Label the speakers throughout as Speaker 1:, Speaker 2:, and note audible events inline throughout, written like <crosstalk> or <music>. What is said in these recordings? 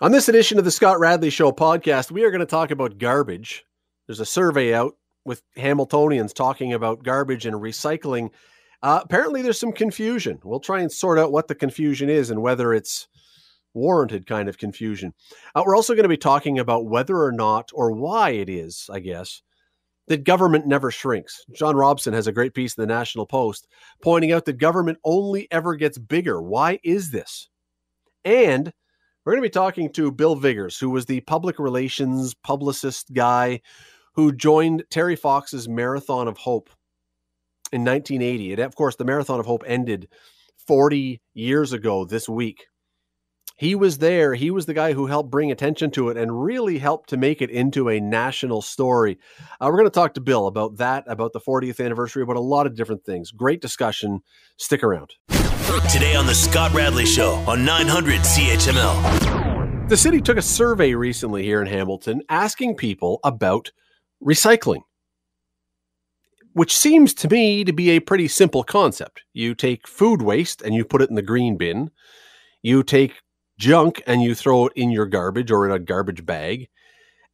Speaker 1: On this edition of the Scott Radley Show podcast, we are going to talk about garbage. There's a survey out with Hamiltonians talking about garbage and recycling. Uh, apparently, there's some confusion. We'll try and sort out what the confusion is and whether it's warranted kind of confusion. Uh, we're also going to be talking about whether or not, or why it is, I guess, that government never shrinks. John Robson has a great piece in the National Post pointing out that government only ever gets bigger. Why is this? And we're going to be talking to Bill Vigars, who was the public relations publicist guy who joined Terry Fox's Marathon of Hope in 1980. And of course, the Marathon of Hope ended 40 years ago this week. He was there. He was the guy who helped bring attention to it and really helped to make it into a national story. Uh, we're going to talk to Bill about that, about the 40th anniversary, about a lot of different things. Great discussion. Stick around.
Speaker 2: Today on The Scott Radley Show on 900 CHML.
Speaker 1: The city took a survey recently here in Hamilton asking people about recycling, which seems to me to be a pretty simple concept. You take food waste and you put it in the green bin, you take junk and you throw it in your garbage or in a garbage bag.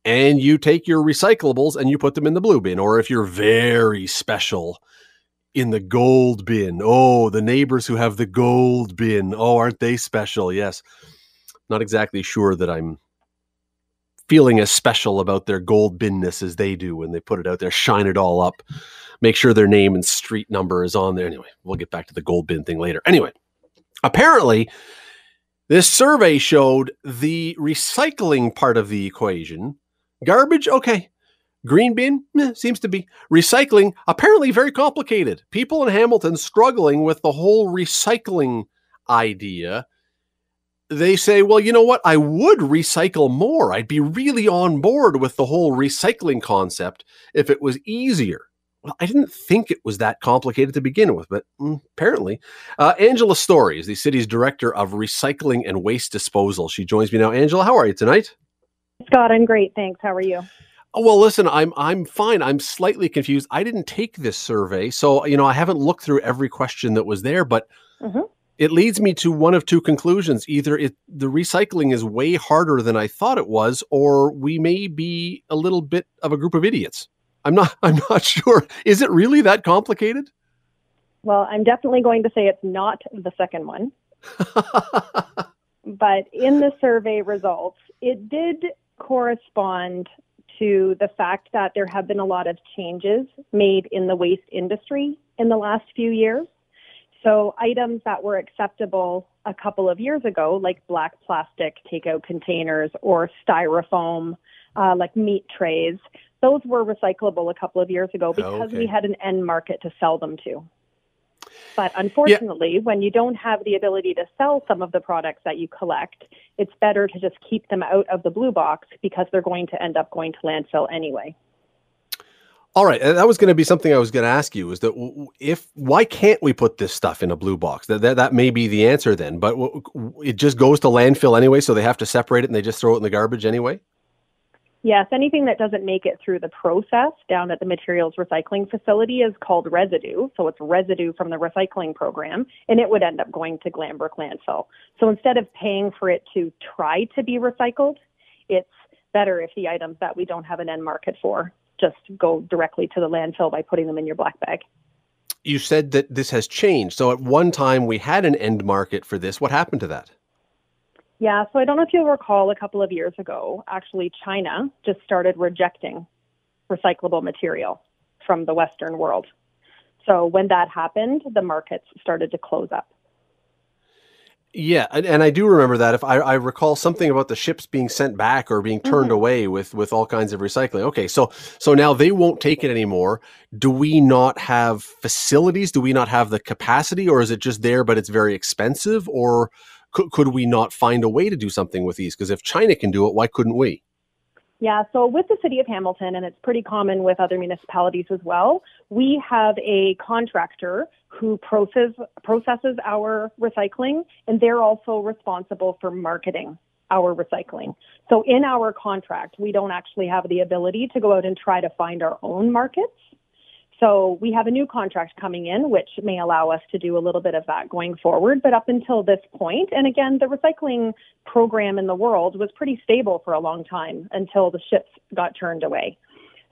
Speaker 1: And you take your recyclables and you put them in the blue bin. Or if you're very special, in the gold bin. Oh, the neighbors who have the gold bin. Oh, aren't they special? Yes. Not exactly sure that I'm feeling as special about their gold binness as they do when they put it out there, shine it all up, make sure their name and street number is on there. Anyway, we'll get back to the gold bin thing later. Anyway, apparently, this survey showed the recycling part of the equation. Garbage, okay, Green bin eh, seems to be recycling, apparently very complicated. People in Hamilton struggling with the whole recycling idea. They say, well, you know what? I would recycle more. I'd be really on board with the whole recycling concept if it was easier. Well, I didn't think it was that complicated to begin with, but mm, apparently. Uh, Angela Storey is the city's director of recycling and waste disposal. She joins me now. Angela, how are you tonight?
Speaker 3: Scott, I'm great. Thanks. How are you?
Speaker 1: Oh, well, listen, I'm I'm fine. I'm slightly confused. I didn't take this survey, so you know I haven't looked through every question that was there, but mm-hmm. it leads me to one of two conclusions: either it the recycling is way harder than I thought it was, or we may be a little bit of a group of idiots. I'm not <laughs> I'm not sure. Is it really that complicated?
Speaker 3: Well, I'm definitely going to say it's not the second one. <laughs> but in the survey results, it did correspond to the fact that there have been a lot of changes made in the waste industry in the last few years. So, items that were acceptable a couple of years ago, like black plastic takeout containers or styrofoam, uh, like meat trays, those were recyclable a couple of years ago because okay. we had an end market to sell them to. But unfortunately, yeah. when you don't have the ability to sell some of the products that you collect, it's better to just keep them out of the blue box because they're going to end up going to landfill anyway.
Speaker 1: All right, uh, that was going to be something I was going to ask you. Is that if why can't we put this stuff in a blue box? That that, that may be the answer then, but it just goes to landfill anyway, so they have to separate it and they just throw it in the garbage anyway.
Speaker 3: Yes, anything that doesn't make it through the process down at the materials recycling facility is called residue. So it's residue from the recycling program, and it would end up going to Glanbrook landfill. So instead of paying for it to try to be recycled, it's better if the items that we don't have an end market for just go directly to the landfill by putting them in your black bag.
Speaker 1: You said that this has changed. So at one time we had an end market for this. What happened to that?
Speaker 3: Yeah, so I don't know if you'll recall a couple of years ago, actually, China just started rejecting recyclable material from the Western world. So when that happened, the markets started to close up.
Speaker 1: Yeah, and, and I do remember that. If I, I, recall something about the ships being sent back or being turned mm-hmm. away with with all kinds of recycling. Okay, so so now they won't take it anymore. Do we not have facilities? Do we not have the capacity, or is it just there but it's very expensive? Or could, could we not find a way to do something with these? Because if China can do it, why couldn't we?
Speaker 3: Yeah, so with the city of Hamilton, and it's pretty common with other municipalities as well, we have a contractor who process, processes our recycling, and they're also responsible for marketing our recycling. So in our contract, we don't actually have the ability to go out and try to find our own markets. So we have a new contract coming in, which may allow us to do a little bit of that going forward. But up until this point, and again, the recycling program in the world was pretty stable for a long time until the ships got turned away.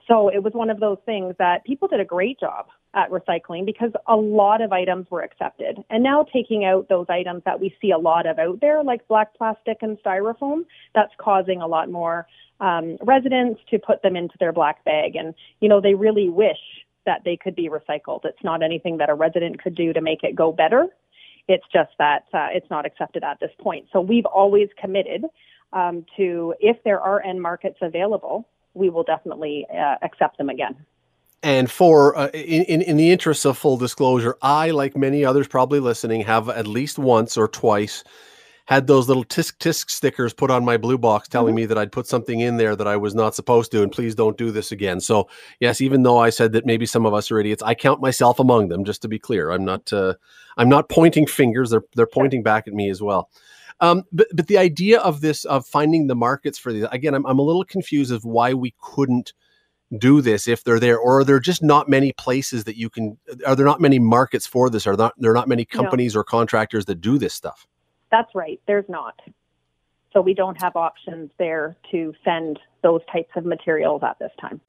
Speaker 3: So it was one of those things that people did a great job at recycling because a lot of items were accepted. And now taking out those items that we see a lot of out there, like black plastic and styrofoam, that's causing a lot more um, residents to put them into their black bag. And, you know, they really wish that they could be recycled. It's not anything that a resident could do to make it go better. It's just that uh, it's not accepted at this point. So we've always committed um, to, if there are end markets available, we will definitely uh, accept them again.
Speaker 1: And for uh, in, in in the interest of full disclosure, I, like many others probably listening, have at least once or twice had those little tisk tisk stickers put on my blue box telling mm-hmm. me that I'd put something in there that I was not supposed to, and please don't do this again. So yes, even though I said that maybe some of us are idiots, I count myself among them. Just to be clear, I'm not uh, I'm not pointing fingers; they're they're pointing back at me as well. Um, but but the idea of this of finding the markets for these again, I'm I'm a little confused of why we couldn't do this if they're there or are there just not many places that you can are there not many markets for this are there not, there are not many companies no. or contractors that do this stuff
Speaker 3: that's right. There's not. So we don't have options there to send those types of materials at this time.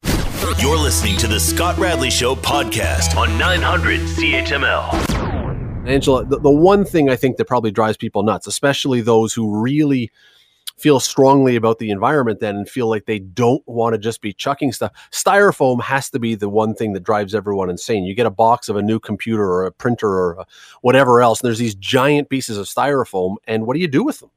Speaker 2: You're listening to the Scott Radley Show podcast on 900 CHML.
Speaker 1: Angela, the, the one thing I think that probably drives people nuts, especially those who really feel strongly about the environment then and feel like they don't want to just be chucking stuff. Styrofoam has to be the one thing that drives everyone insane. You get a box of a new computer or a printer or a whatever else, and there's these giant pieces of styrofoam, and what do you do with them?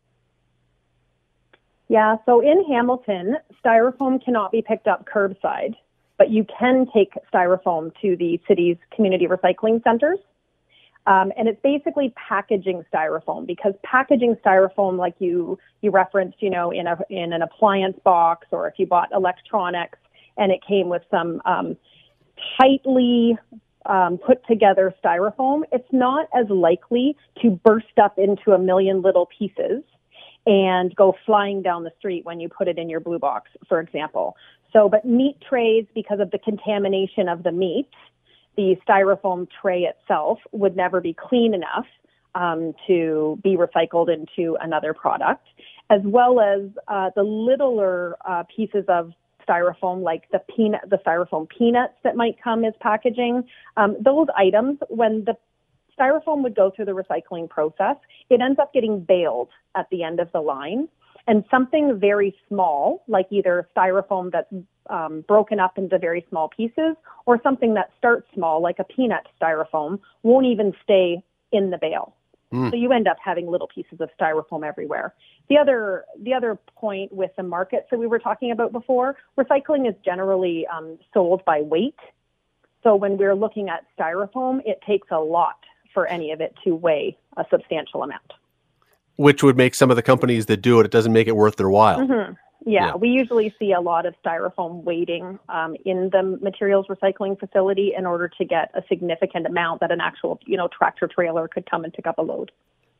Speaker 3: Yeah, so in Hamilton, styrofoam cannot be picked up curbside, but you can take styrofoam to the city's community recycling centers. Um, and it's basically packaging styrofoam because packaging styrofoam, like you you referenced, you know, in a in an appliance box or if you bought electronics and it came with some um, tightly um, put together styrofoam, it's not as likely to burst up into a million little pieces and go flying down the street when you put it in your blue box, for example. So, but meat trays, because of the contamination of the meat, the styrofoam tray itself would never be clean enough um, to be recycled into another product, as well as uh, the littler uh, pieces of styrofoam, like the peanut, the styrofoam peanuts that might come as packaging. Um, those items, when the styrofoam would go through the recycling process, it ends up getting baled at the end of the line. And something very small, like either styrofoam that's um, broken up into very small pieces, or something that starts small, like a peanut styrofoam, won't even stay in the bale. Mm. So you end up having little pieces of styrofoam everywhere. The other the other point with the markets that we were talking about before, recycling is generally um, sold by weight. So when we're looking at styrofoam, it takes a lot for any of it to weigh a substantial amount.
Speaker 1: Which would make some of the companies that do it, it doesn't make it worth their while.
Speaker 3: Mm-hmm. Yeah, yeah, we usually see a lot of styrofoam waiting um, in the materials recycling facility in order to get a significant amount that an actual, you know, tractor trailer could come and pick up a load.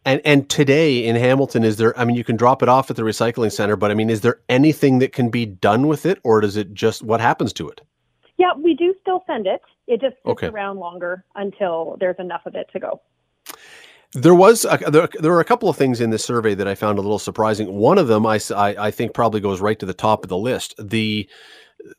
Speaker 1: And and today in Hamilton, is there? I mean, you can drop it off at the recycling center, but I mean, is there anything that can be done with it, or does it just what happens to it?
Speaker 3: Yeah, we do still send it. It just sits okay. around longer until there's enough of it to go.
Speaker 1: There was a, there, there were a couple of things in this survey that I found a little surprising. One of them I, I, I think probably goes right to the top of the list. The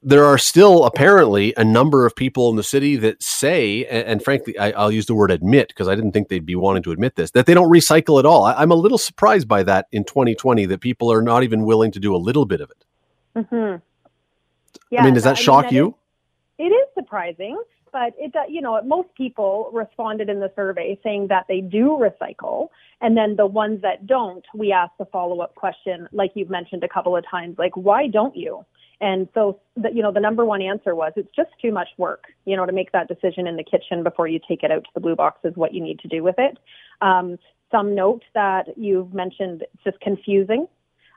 Speaker 1: there are still apparently a number of people in the city that say, and, and frankly, I, will use the word admit because I didn't think they'd be wanting to admit this, that they don't recycle at all. I, am a little surprised by that in 2020 that people are not even willing to do a little bit of it.
Speaker 3: Mm-hmm.
Speaker 1: Yeah, I mean, does that I shock mean, that you?
Speaker 3: Is, it is surprising but it you know most people responded in the survey saying that they do recycle and then the ones that don't we asked the follow up question like you've mentioned a couple of times like why don't you? And so the, you know the number one answer was it's just too much work you know to make that decision in the kitchen before you take it out to the blue box is what you need to do with it. Um, some note that you've mentioned it's just confusing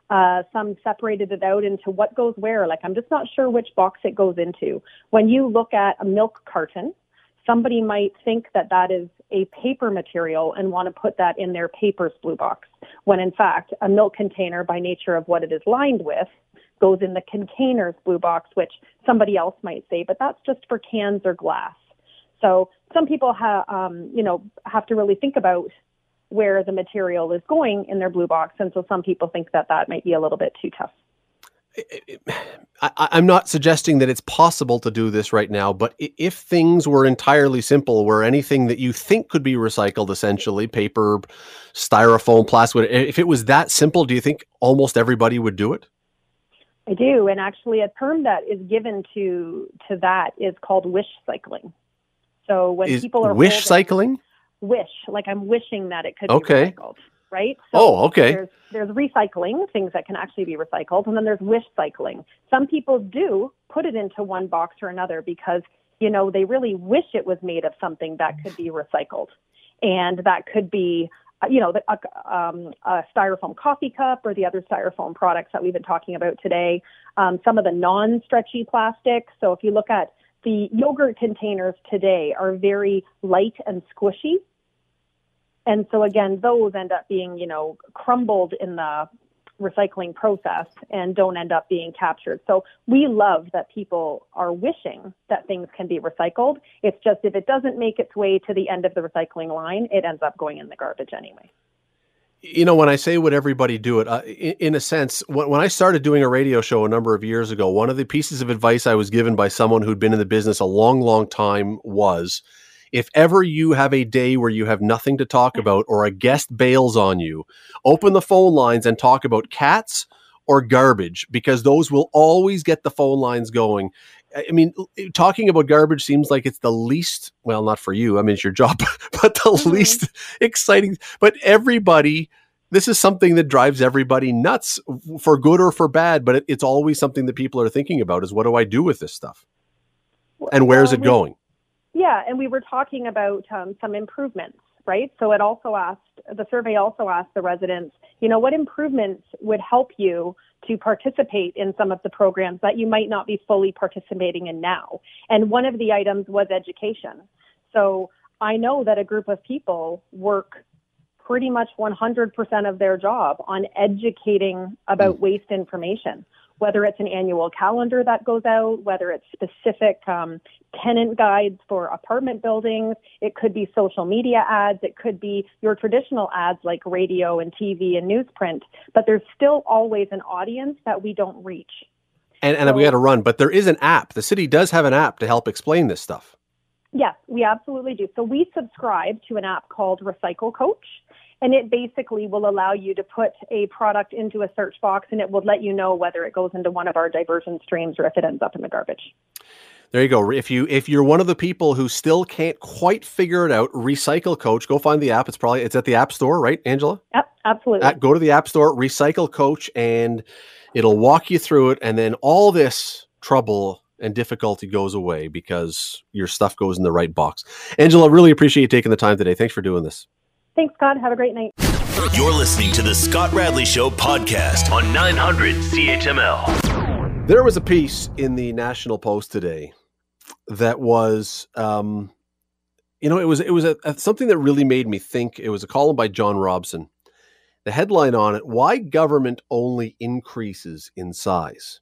Speaker 3: uh, some separated it out into what goes where. Like, I'm just not sure which box it goes into. When you look at a milk carton, somebody might think that that is a paper material and want to put that in their papers blue box, when in fact, a milk container, by nature of what it is lined with, goes in the containers blue box, which somebody else might say, but that's just for cans or glass. So some people have, um, you know, have to really think about where the material is going in their blue box, and so some people think that that might be a little bit too tough.
Speaker 1: I, am not suggesting that it's possible to do this right now, but if things were entirely simple, where anything that you think could be recycled, essentially paper, styrofoam, plastic, if it was that simple, do you think almost everybody would do it?
Speaker 3: I do, and actually, a term that is given to to that is called wish cycling. So when
Speaker 1: is
Speaker 3: people are
Speaker 1: wish cycling,
Speaker 3: wish like I'm wishing that it could
Speaker 1: okay.
Speaker 3: be recycled, right?
Speaker 1: So oh, okay.
Speaker 3: There's, there's recycling things that can actually be recycled, and then there's wish cycling. Some people do put it into one box or another because you know they really wish it was made of something that could be recycled, and that could be uh, you know, the, uh, um, a styrofoam coffee cup or the other styrofoam products that we've been talking about today. Um, some of the non-stretchy plastics. So if you look at the yogurt containers today are very light and squishy. And so again, those end up being, you know, crumbled in the recycling process and don't end up being captured. So we love that people are wishing that things can be recycled. It's just if it doesn't make its way to the end of the recycling line, it ends up going in the garbage anyway.
Speaker 1: You know, when I say would everybody do it, uh, in, in, a sense, when, when I started doing a radio show a number of years ago, one of the pieces of advice I was given by someone who'd been in the business a long, long time was if ever you have a day where you have nothing to talk about or a guest bails on you, open the phone lines and talk about cats or garbage because those will always get the phone lines going. I mean, talking about garbage seems like it's the least, well, not for you, I mean, it's your job, <laughs> but the mm-hmm. least exciting. But everybody, this is something that drives everybody nuts for good or for bad, but it, it's always something that people are thinking about is what do I do with this stuff? And where's it going?
Speaker 3: Yeah, and we were talking about um, some improvements, right? So it also asked, the survey also asked the residents, you know, what improvements would help you to participate in some of the programs that you might not be fully participating in now? And one of the items was education. So I know that a group of people work pretty much 100% of their job on educating about mm. waste information whether it's an annual calendar that goes out, whether it's specific um, tenant guides for apartment buildings, it could be social media ads, it could be your traditional ads like radio and TV and newsprint, but there's still always an audience that we don't reach.
Speaker 1: And, and so, we got to run, but there is an app. The city does have an app to help explain this stuff.
Speaker 3: Yes, we absolutely do. So we subscribe to an app called Recycle Coach and it basically will allow you to put a product into a search box and it will let you know whether it goes into one of our diversion streams or if it ends up in the garbage.
Speaker 1: There you go. If you if you're one of the people who still can't quite figure it out, Recycle Coach, go find the app. It's probably it's at the App Store, right, Angela?
Speaker 3: Yep, absolutely.
Speaker 1: At, go to the App Store, Recycle Coach, and it'll walk you through it, and then all this trouble and difficulty goes away because your stuff goes in the right box. Angela, really appreciate you taking the time today. Thanks for doing this.
Speaker 3: Thanks, Scott. Have a great night.
Speaker 2: You're listening to the Scott Radley Show podcast on 900 CHML.
Speaker 1: There was a piece in the National Post today that was, um, you know, it was it was a, a, something that really made me think. It was a column by John Robson. The headline on it: Why government only increases in size.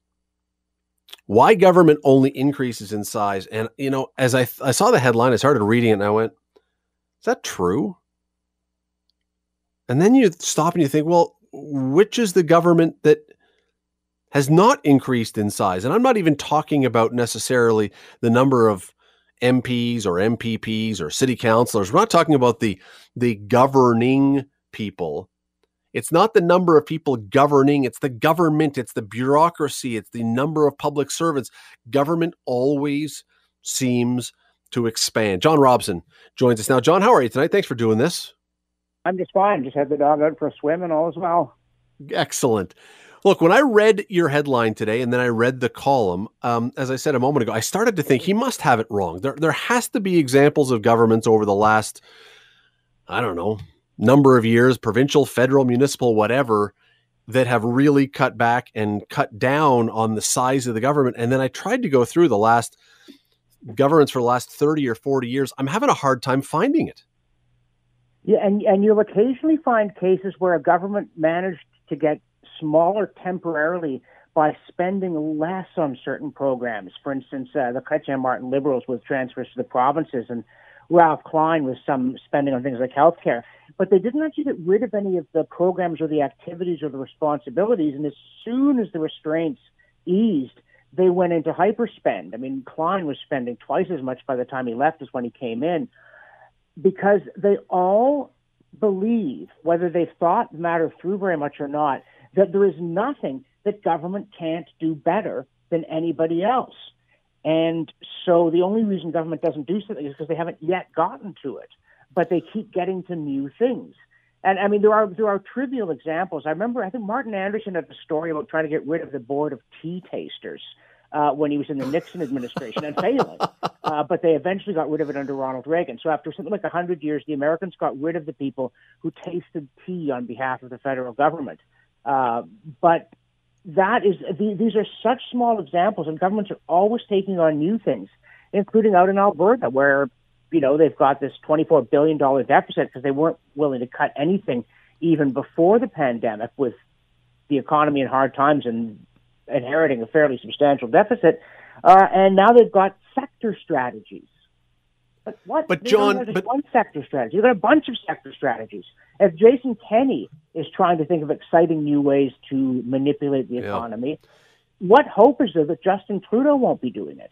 Speaker 1: Why government only increases in size? And you know, as I I saw the headline, I started reading it, and I went, "Is that true?" And then you stop and you think, well, which is the government that has not increased in size? And I'm not even talking about necessarily the number of MPs or MPPs or city councilors. We're not talking about the the governing people. It's not the number of people governing, it's the government, it's the bureaucracy, it's the number of public servants. Government always seems to expand. John Robson joins us now. John, how are you tonight? Thanks for doing this.
Speaker 4: I'm just fine. Just had the dog out for a swim and all is well.
Speaker 1: Excellent. Look, when I read your headline today and then I read the column, um, as I said a moment ago, I started to think he must have it wrong. There, there has to be examples of governments over the last, I don't know, number of years, provincial, federal, municipal, whatever, that have really cut back and cut down on the size of the government. And then I tried to go through the last governments for the last 30 or 40 years. I'm having a hard time finding it.
Speaker 4: Yeah, and and you'll occasionally find cases where a government managed to get smaller temporarily, by spending less on certain programs. For instance, uh, the Chrétien Martin Liberals with transfers to the provinces, and Ralph Klein with some spending on things like healthcare. But they didn't actually get rid of any of the programs or the activities or the responsibilities. And as soon as the restraints eased, they went into hyperspend. I mean, Klein was spending twice as much by the time he left as when he came in, because they all believe, whether they've thought the matter through very much or not, that there is nothing that government can't do better than anybody else. And so the only reason government doesn't do something is because they haven't yet gotten to it, but they keep getting to new things. And I mean, there are there are trivial examples. I remember, I think Martin Anderson had a story about trying to get rid of the board of tea tasters uh, when he was in the Nixon administration and failing. <laughs> Uh, but they eventually got rid of it under Ronald Reagan. So after something like 100 years, the Americans got rid of the people who tasted tea on behalf of the federal government. Uh, but that is, these are such small examples, and governments are always taking on new things, including out in Alberta, where you know they've got this 24 billion dollar deficit because they weren't willing to cut anything even before the pandemic, with the economy in hard times and inheriting a fairly substantial deficit, uh, and now they've got sector strategies. But what?
Speaker 1: But John,
Speaker 4: but one sector strategy. You've got a bunch of sector strategies. If Jason Kenney is trying to think of exciting new ways to manipulate the economy, yeah. what hope is there that Justin Trudeau won't be doing it?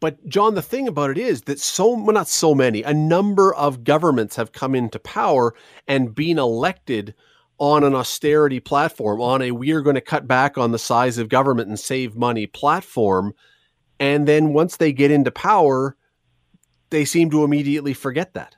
Speaker 1: But John, the thing about it is that so well, not so many, a number of governments have come into power and been elected on an austerity platform, on a we are going to cut back on the size of government and save money platform. And then once they get into power, they seem to immediately forget that.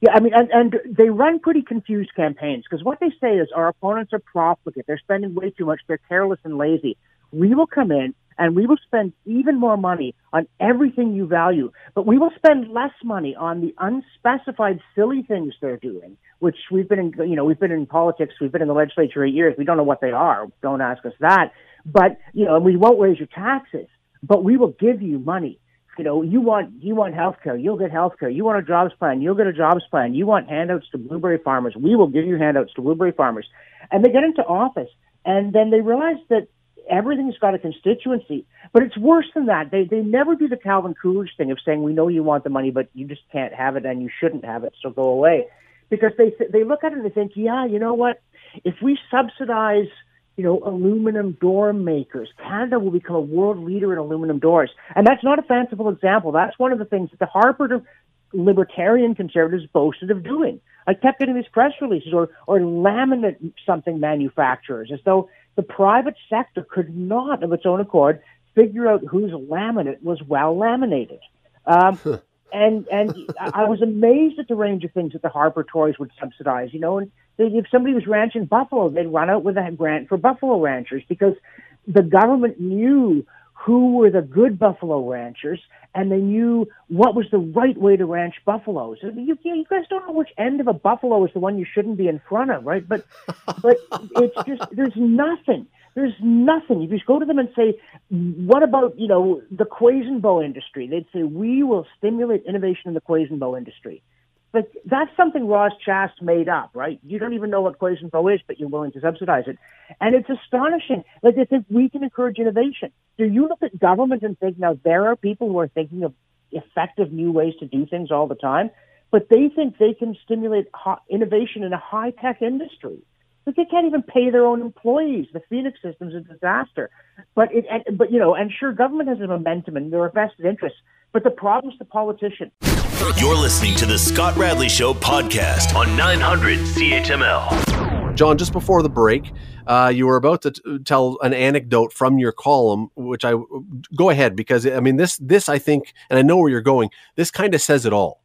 Speaker 4: Yeah, I mean, and, and they run pretty confused campaigns because what they say is our opponents are profligate. They're spending way too much. They're careless and lazy. We will come in and we will spend even more money on everything you value, but we will spend less money on the unspecified silly things they're doing, which we've been in, you know, we've been in politics, we've been in the legislature eight years. We don't know what they are. Don't ask us that. But, you know, we won't raise your taxes, but we will give you money. You know, you want you want health care, you'll get health care. You want a jobs plan, you'll get a jobs plan. You want handouts to blueberry farmers, we will give you handouts to blueberry farmers. And they get into office and then they realize that everything's got a constituency. But it's worse than that. They they never do the Calvin Coolidge thing of saying we know you want the money, but you just can't have it and you shouldn't have it, so go away. Because they they look at it and they think, yeah, you know what? If we subsidize you know, aluminum door makers. Canada will become a world leader in aluminum doors. And that's not a fanciful example. That's one of the things that the Harper libertarian conservatives boasted of doing. I kept getting these press releases or, or laminate something manufacturers as though the private sector could not, of its own accord, figure out whose laminate was well laminated. Um, and and I was amazed at the range of things that the Harper Tories would subsidize. You know, and they, if somebody was ranching buffalo, they'd run out with a grant for buffalo ranchers because the government knew who were the good buffalo ranchers, and they knew what was the right way to ranch buffaloes. You, you guys don't know which end of a buffalo is the one you shouldn't be in front of, right? But <laughs> but it's just there's nothing. There's nothing. If you just go to them and say, "What about you know the Quasin bow industry?" They'd say, "We will stimulate innovation in the Quasin bow industry." But that's something Roz Chast made up, right? You don't even know what Quasin bow is, but you're willing to subsidize it. And it's astonishing. Like they think we can encourage innovation. Do you look at government and think now there are people who are thinking of effective new ways to do things all the time, but they think they can stimulate innovation in a high tech industry. But they can't even pay their own employees. The Phoenix system's a disaster. But it, but you know, and sure, government has a momentum and there are vested interests. But the problem's the politician.
Speaker 2: You're listening to the Scott Radley Show podcast on 900 CHML.
Speaker 1: John, just before the break, uh, you were about to t- tell an anecdote from your column, which I go ahead because I mean this this I think, and I know where you're going. This kind of says it all.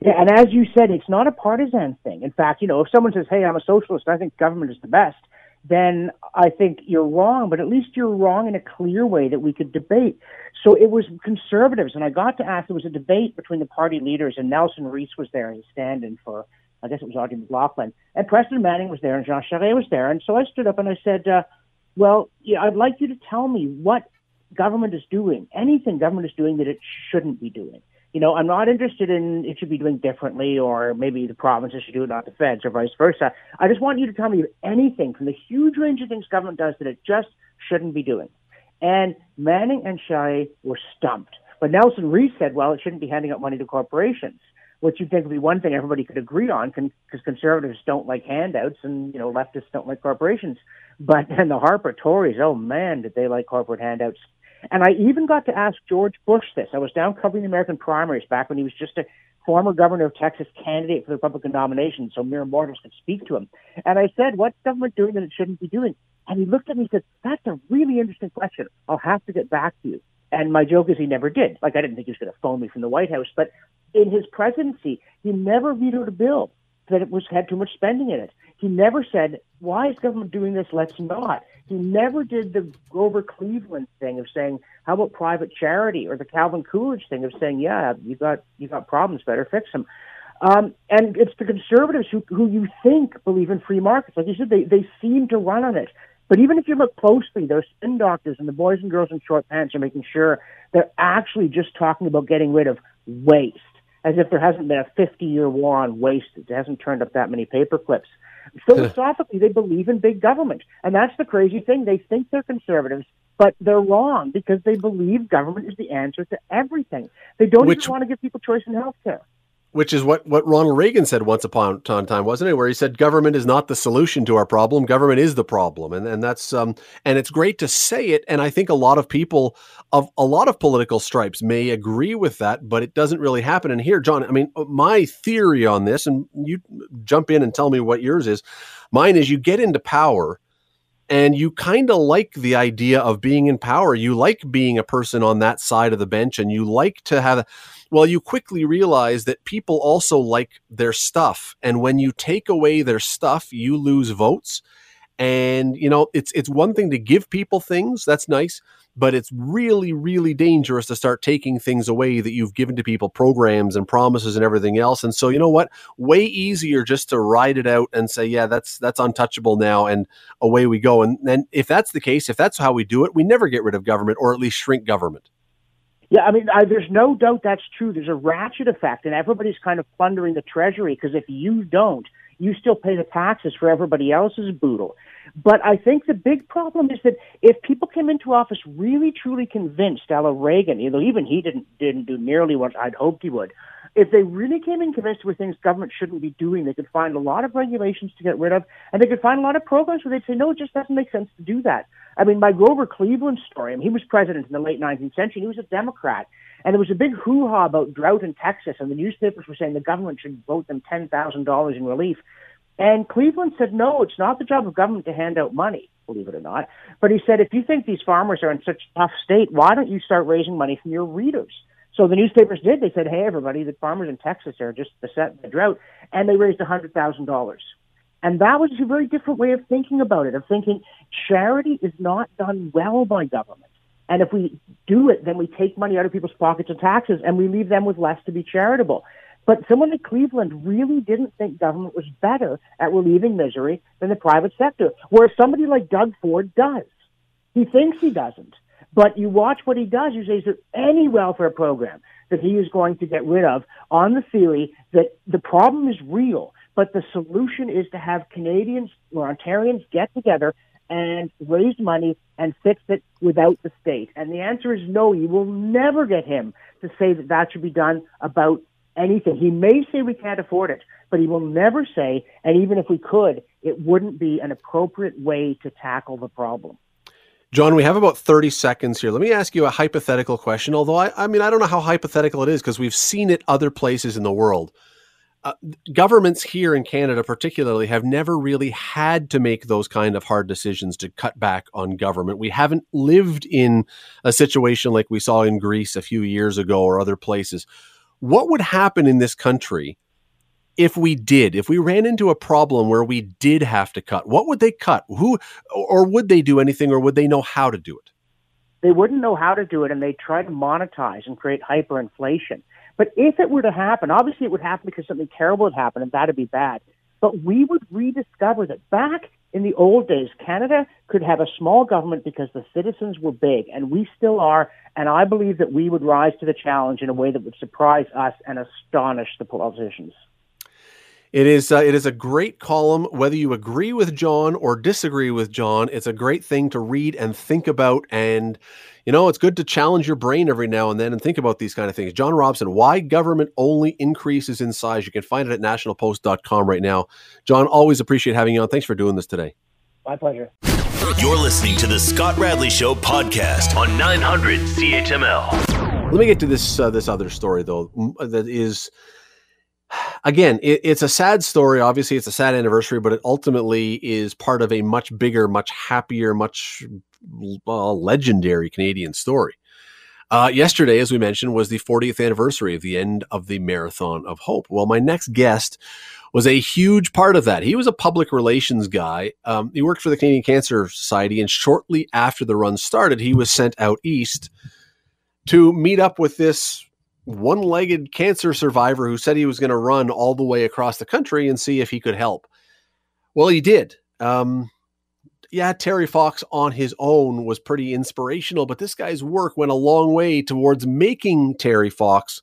Speaker 4: Yeah, and as you said, it's not a partisan thing. In fact, you know, if someone says, "Hey, I'm a socialist," I think government is the best then I think you're wrong, but at least you're wrong in a clear way that we could debate. So it was conservatives, and I got to ask, there was a debate between the party leaders, and Nelson Riis was there as a stand in for, I guess it was Audrey McLaughlin, and Preston Manning was there, and Jean Charest was there. And so I stood up and I said, uh, well, yeah, I'd like you to tell me what government is doing, anything government is doing that it shouldn't be doing you know, I'm not interested in it should be doing differently or maybe the provinces should do it, not the feds or vice versa. I just want you to tell me anything from the huge range of things government does that it just shouldn't be doing. And Manning and Shea were stumped. But Nelson Riis said, well, it shouldn't be handing out money to corporations, which you'd think would be one thing everybody could agree on because conservatives don't like handouts and, you know, leftists don't like corporations. But then the Harper Tories, oh man, did they like corporate handouts. And I even got to ask George Bush this. I was down covering the American primaries back when he was just a former governor of Texas candidate for the Republican nomination, so mere mortals could speak to him. And I said, What's government doing that it shouldn't be doing? And he looked at me and said, That's a really interesting question. I'll have to get back to you. And my joke is he never did. Like, I didn't think he was going to phone me from the White House. But in his presidency, he never vetoed a bill that it was had too much spending in it. He never said, "Why is government doing this? Let's not." He never did the Grover Cleveland thing of saying, "How about private charity?" or the Calvin Coolidge thing of saying, "Yeah, you got you got problems, better fix them." Um, and it's the conservatives who who you think believe in free markets, like you said, they they seem to run on it. But even if you look closely, those spin doctors and the boys and girls in short pants are making sure they're actually just talking about getting rid of waste, as if there hasn't been a 50 year war on waste. It hasn't turned up that many paper clips. Philosophically, they believe in big government. And that's the crazy thing. They think they're conservatives, but they're wrong because they believe government is the answer to everything. They don't Which, even want to give people choice in health care
Speaker 1: which is what, what Ronald Reagan said once upon a time, wasn't it? Where he said government is not the solution to our problem, government is the problem, and and that's um and it's great to say it, and I think a lot of people of a lot of political stripes may agree with that, but it doesn't really happen. And here, John, I mean, my theory on this, and you jump in and tell me what yours is. Mine is you get into power and you kind of like the idea of being in power. You like being a person on that side of the bench, and you like to have. Well, you quickly realize that people also like their stuff, and when you take away their stuff, you lose votes. And you know, it's it's one thing to give people things that's nice, but it's really, really dangerous to start taking things away that you've given to people, programs and promises and everything else. And so, you know what? Way easier just to ride it out and say, yeah, that's that's untouchable now, and away we go. And then, if that's the case, if that's how we do it, we never get rid of government, or at least shrink government.
Speaker 4: Yeah, I mean, I, there's no doubt that's true. There's a ratchet effect, and everybody's kind of plundering the treasury because if you don't, you still pay the taxes for everybody else's boodle. But I think the big problem is that if people came into office really truly convinced, a Reagan, you know, even he didn't didn't do nearly what I'd hoped he would. If they really came in convinced with things government shouldn't be doing, they could find a lot of regulations to get rid of, and they could find a lot of programs where they'd say, no, it just doesn't make sense to do that. I mean, my Grover Cleveland story, I mean, he was president in the late 19th century. He was a Democrat. And there was a big hoo-ha about drought in Texas, and the newspapers were saying the government should vote them $10,000 in relief. And Cleveland said, no, it's not the job of government to hand out money, believe it or not. But he said, if you think these farmers are in such a tough state, why don't you start raising money from your readers? So the newspapers did. They said, hey, everybody, the farmers in Texas are just beset by drought. And they raised a $100,000. And that was a very different way of thinking about it, of thinking charity is not done well by government. And if we do it, then we take money out of people's pockets and taxes and we leave them with less to be charitable. But someone in Cleveland really didn't think government was better at relieving misery than the private sector, whereas somebody like Doug Ford does. He thinks he doesn't. But you watch what he does, you say, is there any welfare program that he is going to get rid of on the theory that the problem is real, but the solution is to have Canadians or Ontarians get together and raise money and fix it without the state? And the answer is no. You will never get him to say that that should be done about anything. He may say we can't afford it, but he will never say, and even if we could, it wouldn't be an appropriate way to tackle the problem.
Speaker 1: John, we have about 30 seconds here. Let me ask you a hypothetical question, although I, I mean, I don't know how hypothetical it is because we've seen it other places in the world. Uh, governments here in Canada, particularly, have never really had to make those kind of hard decisions to cut back on government. We haven't lived in a situation like we saw in Greece a few years ago or other places what would happen in this country if we did, if we ran into a problem where we did have to cut? What would they cut? Who, or would they do anything, or would they know how to do it?
Speaker 4: They wouldn't know how to do it, and they try to monetize and create hyperinflation. But if it were to happen, obviously it would happen because something terrible would happen, and that'd be bad. But we would rediscover that back in the old days, Canada could have a small government because the citizens were big, and we still are. And I believe that we would rise to the challenge in a way that would surprise us and astonish the politicians.
Speaker 1: It is uh, it is a great column. Whether you agree with John or disagree with John, it's a great thing to read and think about. And you know, it's good to challenge your brain every now and then and think about these kind of things. John Robson, why government only increases in size. You can find it at nationalpost.com right now. John, always appreciate having you on. Thanks for doing this today.
Speaker 4: My pleasure.
Speaker 2: You're listening to the Scott Radley Show podcast on 900 CHML.
Speaker 1: Let me get to this uh, this other story though that is again, it, it's a sad story. Obviously, it's a sad anniversary, but it ultimately is part of a much bigger, much happier, much uh, legendary Canadian story. Uh, yesterday, as we mentioned, was the 40th anniversary of the end of the Marathon of Hope. Well, my next guest was a huge part of that. He was a public relations guy. Um, he worked for the Canadian Cancer Society, and shortly after the run started, he was sent out east to meet up with this one legged cancer survivor who said he was going to run all the way across the country and see if he could help. Well, he did. Um, yeah, Terry Fox on his own was pretty inspirational, but this guy's work went a long way towards making Terry Fox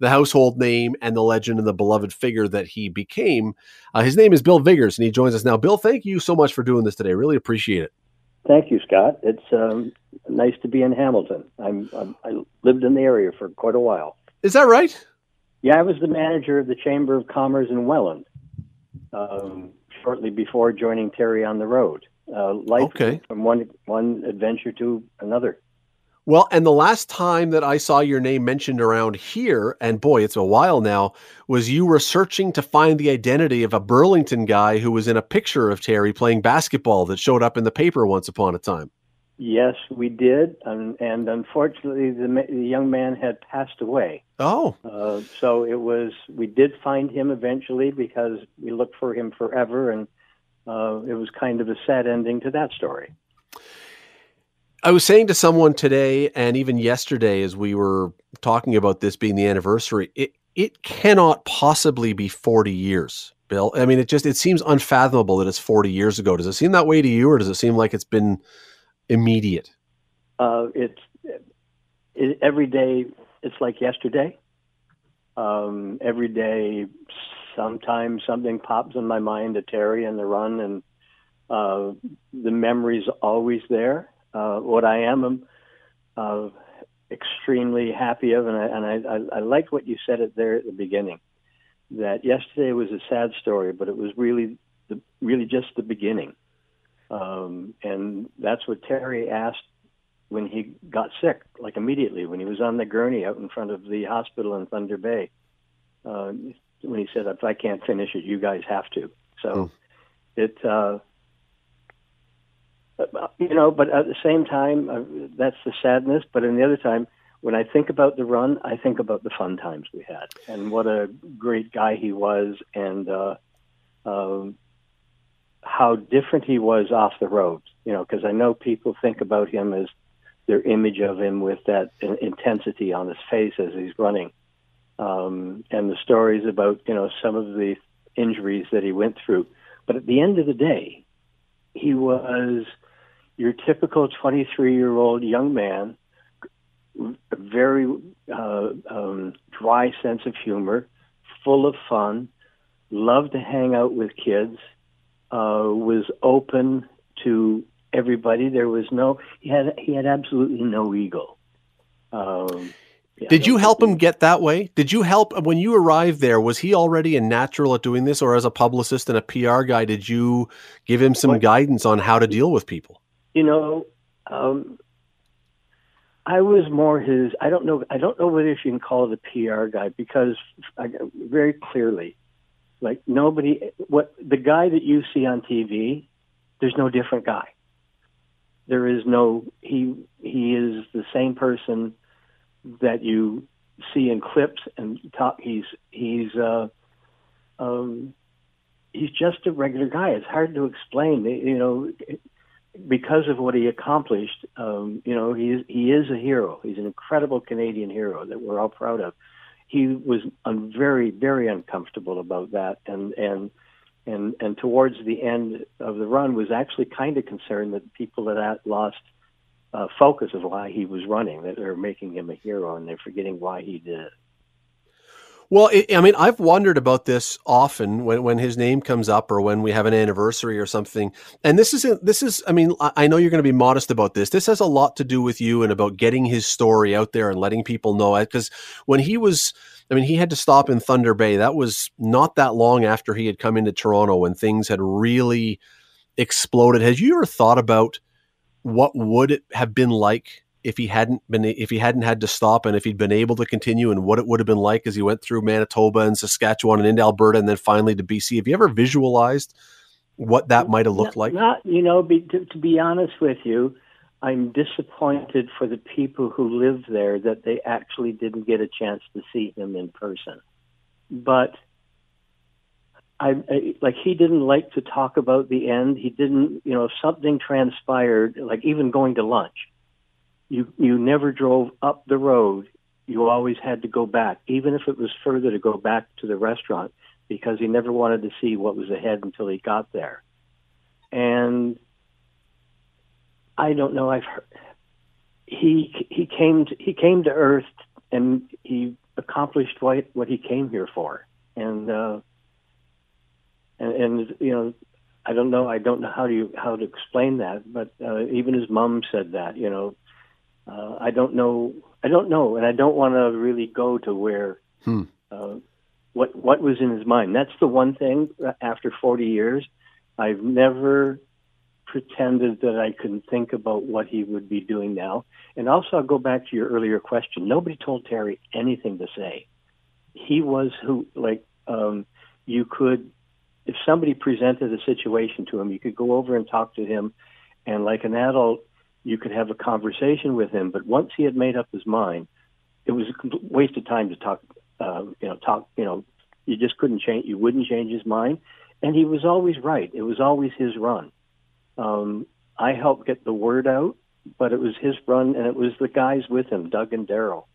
Speaker 1: the household name and the legend and the beloved figure that he became. Uh, his name is Bill Vigars, and he joins us now. Bill, thank you so much for doing this today. Really appreciate it.
Speaker 5: Thank you, Scott. It's um, nice to be in Hamilton. I'm, I'm, i lived in the area for quite a while.
Speaker 1: Is that right?
Speaker 5: Yeah, I was the manager of the Chamber of Commerce in Welland um, shortly before joining Terry on the road. Uh, life
Speaker 1: okay.
Speaker 5: from one one adventure to another.
Speaker 1: Well, and the last time that I saw your name mentioned around here, and boy, it's a while now, was you were searching to find the identity of a Burlington guy who was in a picture of Terry playing basketball that showed up in the paper once upon a time.
Speaker 5: Yes, we did, and, and unfortunately, the, the, young man had passed away.
Speaker 1: Oh,
Speaker 5: uh, so it was. We did find him eventually because we looked for him forever, and uh, it was kind of a sad ending to that story.
Speaker 1: I was saying to someone today and even yesterday as we were talking about this being the anniversary, it it cannot possibly be 40 years, Bill. I mean, it just it seems unfathomable that it's 40 years ago. Does it seem that way to you or does it seem like it's been immediate?
Speaker 5: Uh, it's it, every day. It's like yesterday. Um, every day, sometimes something pops in my mind to Terry and the run, and uh, the memory's always there. Uh, what I am um, uh, extremely happy of, and I, and I, I, I liked what you said it there at the beginning, that yesterday was a sad story, but it was really, the, really just the beginning. Um, and that's what Terry asked when he got sick, like immediately when he was on the gurney out in front of the hospital in Thunder Bay. Uh, when he said, "If I can't finish it, you guys have to." So mm. it, uh, you know, but at the same time, uh, that's the sadness. But in the other time, when I think about the run, I think about the fun times we had and what a great guy he was, and uh, um, how different he was off the road. You know, because I know people think about him as their image of him with that intensity on his face as he's running, um, and the stories about you know some of the injuries that he went through. But at the end of the day, he was your typical 23 year old young man, a very uh, um, dry sense of humor, full of fun, loved to hang out with kids uh, was open to everybody. There was no he had he had absolutely no ego. Um,
Speaker 1: yeah, Did you help him get that way? Did you help when you arrived there? Was he already a natural at doing this, or as a publicist and a PR guy, did you give him some guidance on how to deal with people?
Speaker 5: You know, um, I was more his. I don't know. I don't know whether you can call it a PR guy because I, very clearly, like nobody, what the guy that you see on TV, there's no different guy. There is no he. He is the same person that you see in clips and talk. He's he's uh, um, he's just a regular guy. It's hard to explain. You know, because of what he accomplished. Um, you know, he he is a hero. He's an incredible Canadian hero that we're all proud of he was un- very, very uncomfortable about that, and and and and towards the end of the run was actually kind of concerned that people that lost uh, focus of why he was running, that they're making him a hero and they're forgetting why he did it.
Speaker 1: Well, it, I mean, I've wondered about this often when, when his name comes up or when we have an anniversary or something. And this is this is. I mean, I know you're going to be modest about this. This has a lot to do with you and about getting his story out there and letting people know it. Because when he was, I mean, he had to stop in Thunder Bay. That was not that long after he had come into Toronto when things had really exploded. Has you ever thought about what would it have been like if he hadn't been if he hadn't had to stop and if he'd been able to continue and what it would have been like as he went through Manitoba and Saskatchewan and into Alberta and then finally to BC. Have you ever visualized what that might have looked
Speaker 5: not,
Speaker 1: like?
Speaker 5: Not, you know, be, to, to be honest with you, I'm disappointed for the people who live there that they actually didn't get a chance to see him in person. But I, I like he didn't like to talk about the end. He didn't, you know, something transpired, like even going to lunch you you never drove up the road. You always had to go back, even if it was further to go back to the restaurant, because he never wanted to see what was ahead until he got there. And I don't know. I've heard he he came to, he came to Earth and he accomplished what what he came here for. And uh, and, and you know I don't know. I don't know how to how to explain that, but uh, even his mom said that. You know, uh, I don't know. I don't know, and I don't want to really go to where
Speaker 1: hmm.
Speaker 5: uh, what what was in his mind. That's the one thing. uh, After 40 years, I've never pretended that I couldn't think about what he would be doing now. And also, I'll go back to your earlier question. Nobody told Terry anything to say. He was who, like, um, you could, if somebody presented a situation to him, you could go over and talk to him, and like an adult, you could have a conversation with him. But once he had made up his mind, it was a waste of time to talk. Uh, you know, talk. You know, you just couldn't change. You wouldn't change his mind, and he was always right. It was always his run. Um, I helped get the word out, but it was his run, and it was the guys with him, Doug and Darrell.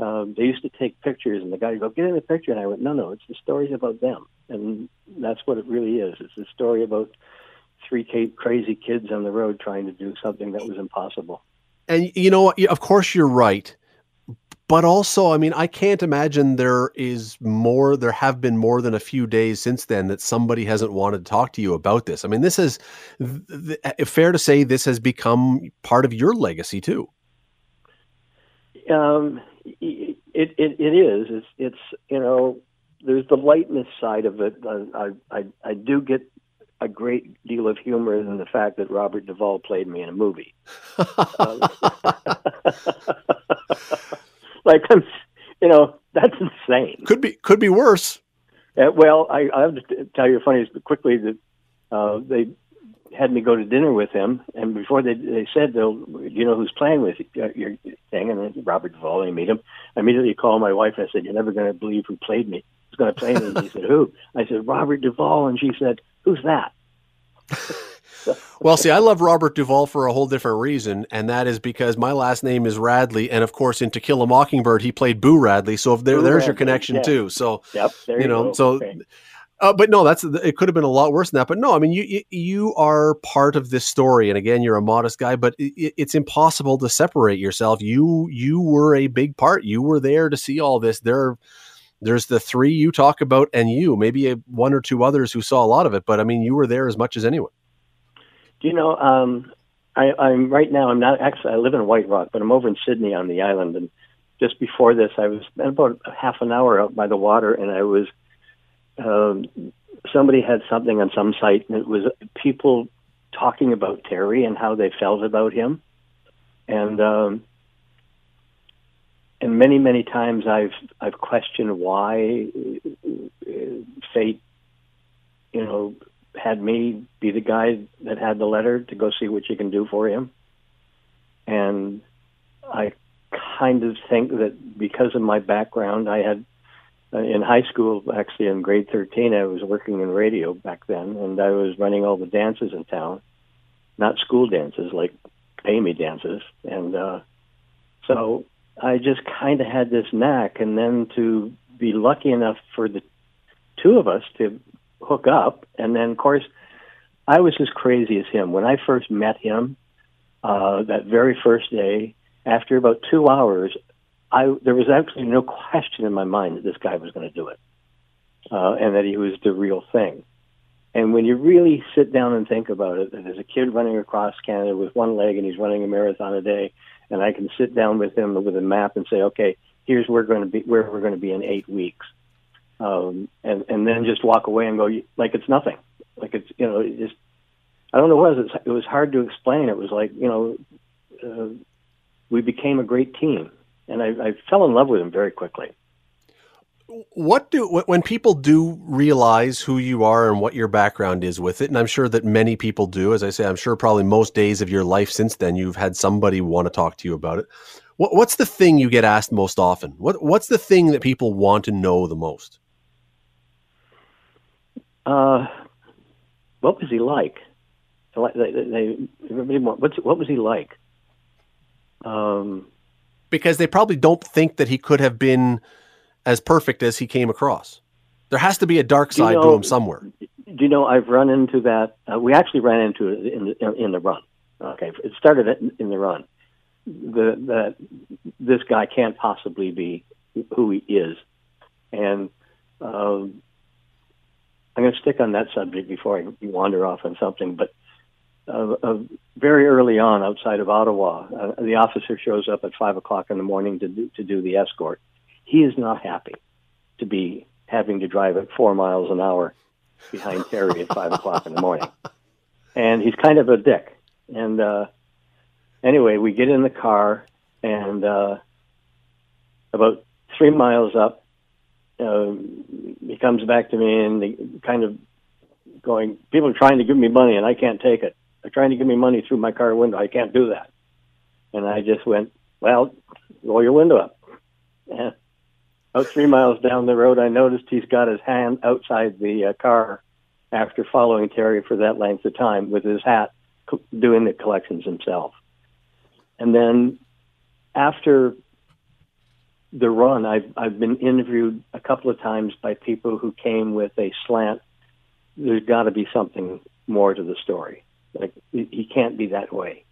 Speaker 5: Um, they used to take pictures, and the guy would go, "Get in the picture," and I went, "No, no, it's the stories about them," and that's what it really is. It's a story about three crazy kids on the road trying to do something that was impossible.
Speaker 1: And you know? Of course, you're right. But also, I mean, I can't imagine there is more, there have been more than a few days since then that somebody hasn't wanted to talk to you about this. I mean, this is th- th- fair to say this has become part of your legacy too.
Speaker 5: Um, it, it, it is. It's, it's, you know, there's the lightness side of it. I, I, I do get a great deal of humor in the fact that Robert Duvall played me in a movie. um, <laughs> like, I'm, you know, that's insane.
Speaker 1: Could be, could be worse.
Speaker 5: Uh, well, I, I have to tell you a funny is quickly that uh, they had me go to dinner with him, and before they they said they'll, you know, who's playing with uh, your thing, and then Robert Duvall. And I meet him. I immediately called my wife. and I said, "You're never going to believe who played me. Who's going to play me?" And she said, "Who?" I said, "Robert Duvall." And she said, "Who's that?"
Speaker 1: well, see, I love Robert Duvall for a whole different reason, and that is because my last name is Radley, and of course, in To Kill a Mockingbird, he played Boo Radley. So if there,
Speaker 5: Boo
Speaker 1: there's
Speaker 5: Radley,
Speaker 1: your connection
Speaker 5: yeah.
Speaker 1: too. So
Speaker 5: yep, there
Speaker 1: you
Speaker 5: you
Speaker 1: know,
Speaker 5: go.
Speaker 1: so.
Speaker 5: Okay.
Speaker 1: Uh, but no, that's it. Could have been a lot worse than that. But no, I mean, you you, you are part of this story, and again, you're a modest guy, but it, it's impossible to separate yourself. You you were a big part. You were there to see all this. There, there's the three you talk about, and you maybe a, one or two others who saw a lot of it. But I mean, you were there as much as anyone.
Speaker 5: Do you know? Um, I, I'm right now. I'm not actually. I live in White Rock, but I'm over in Sidney on the island. And just before this, I was about half an hour out by the water, and I was. Um, somebody had something on some site, and it was people talking about Terry and how they felt about him, and um, and many many times I've I've questioned why fate, you know, had me be the guy that had the letter to go see what you can do for him. And I kind of think that because of my background, I had uh, in high school, actually in grade 13, I was working in radio back then, and I was running all the dances in town, not school dances, like pay me dances. And uh, so I just kind of had this knack. And then to be lucky enough for the two of us to hook up. And then, of course, I was as crazy as him. When I first met him, uh, that very first day, after about two hours, I there was actually no question in my mind that this guy was going to do it, uh, and that he was the real thing. And when you really sit down and think about it, there's a kid running across Canada with one leg and he's running a marathon a day, and I can sit down with him with a map and say, okay, here's where we're going to be, where we're going to be in eight weeks, um, and and then just walk away and go like it's nothing, like it's you know it just I don't know what it was. It was hard to explain. It was like you know uh, we became a great team, and I, I fell in love with him very quickly
Speaker 1: what do when people do realize who you are and what your background is with it and i'm sure that many people do as i say i'm sure probably most days of your life since then you've had somebody want to talk to you about it. What, what's the thing you get asked most often? What what's the thing that people want to know the most?
Speaker 5: Uh what was he like? They, they, everybody what's, what was he like?
Speaker 1: Um because they probably don't think that he could have been as perfect as he came across. There has to be a dark side you know, to him somewhere.
Speaker 5: Do you know I've run into that? Uh, we actually ran into it in the, in the run. Okay, it started in the run. The, the this guy can't possibly be who he is, and um, I'm going to stick on that subject before I wander off on something. But uh, uh, very early on, outside of Ottawa, uh, the officer shows up at five o'clock in the morning to do, to do the escort he is not happy to be having to drive at four miles an hour behind Terry at five o'clock in the morning. And he's kind of a dick. And uh, anyway, we get in the car, and uh, about three miles up, uh, he comes back to me and he kind of going, People are trying to give me money, and I can't take it. They're trying to give me money through my car window. I can't do that. And I just went, Well, roll your window up. And about three miles down the road, I noticed he's got his hand outside the uh, car after following Terry for that length of time with his hat doing the collections himself. And then after the run, I've, I've been interviewed a couple of times by people who came with a slant. There's got to be something more to the story. Like he can't be that way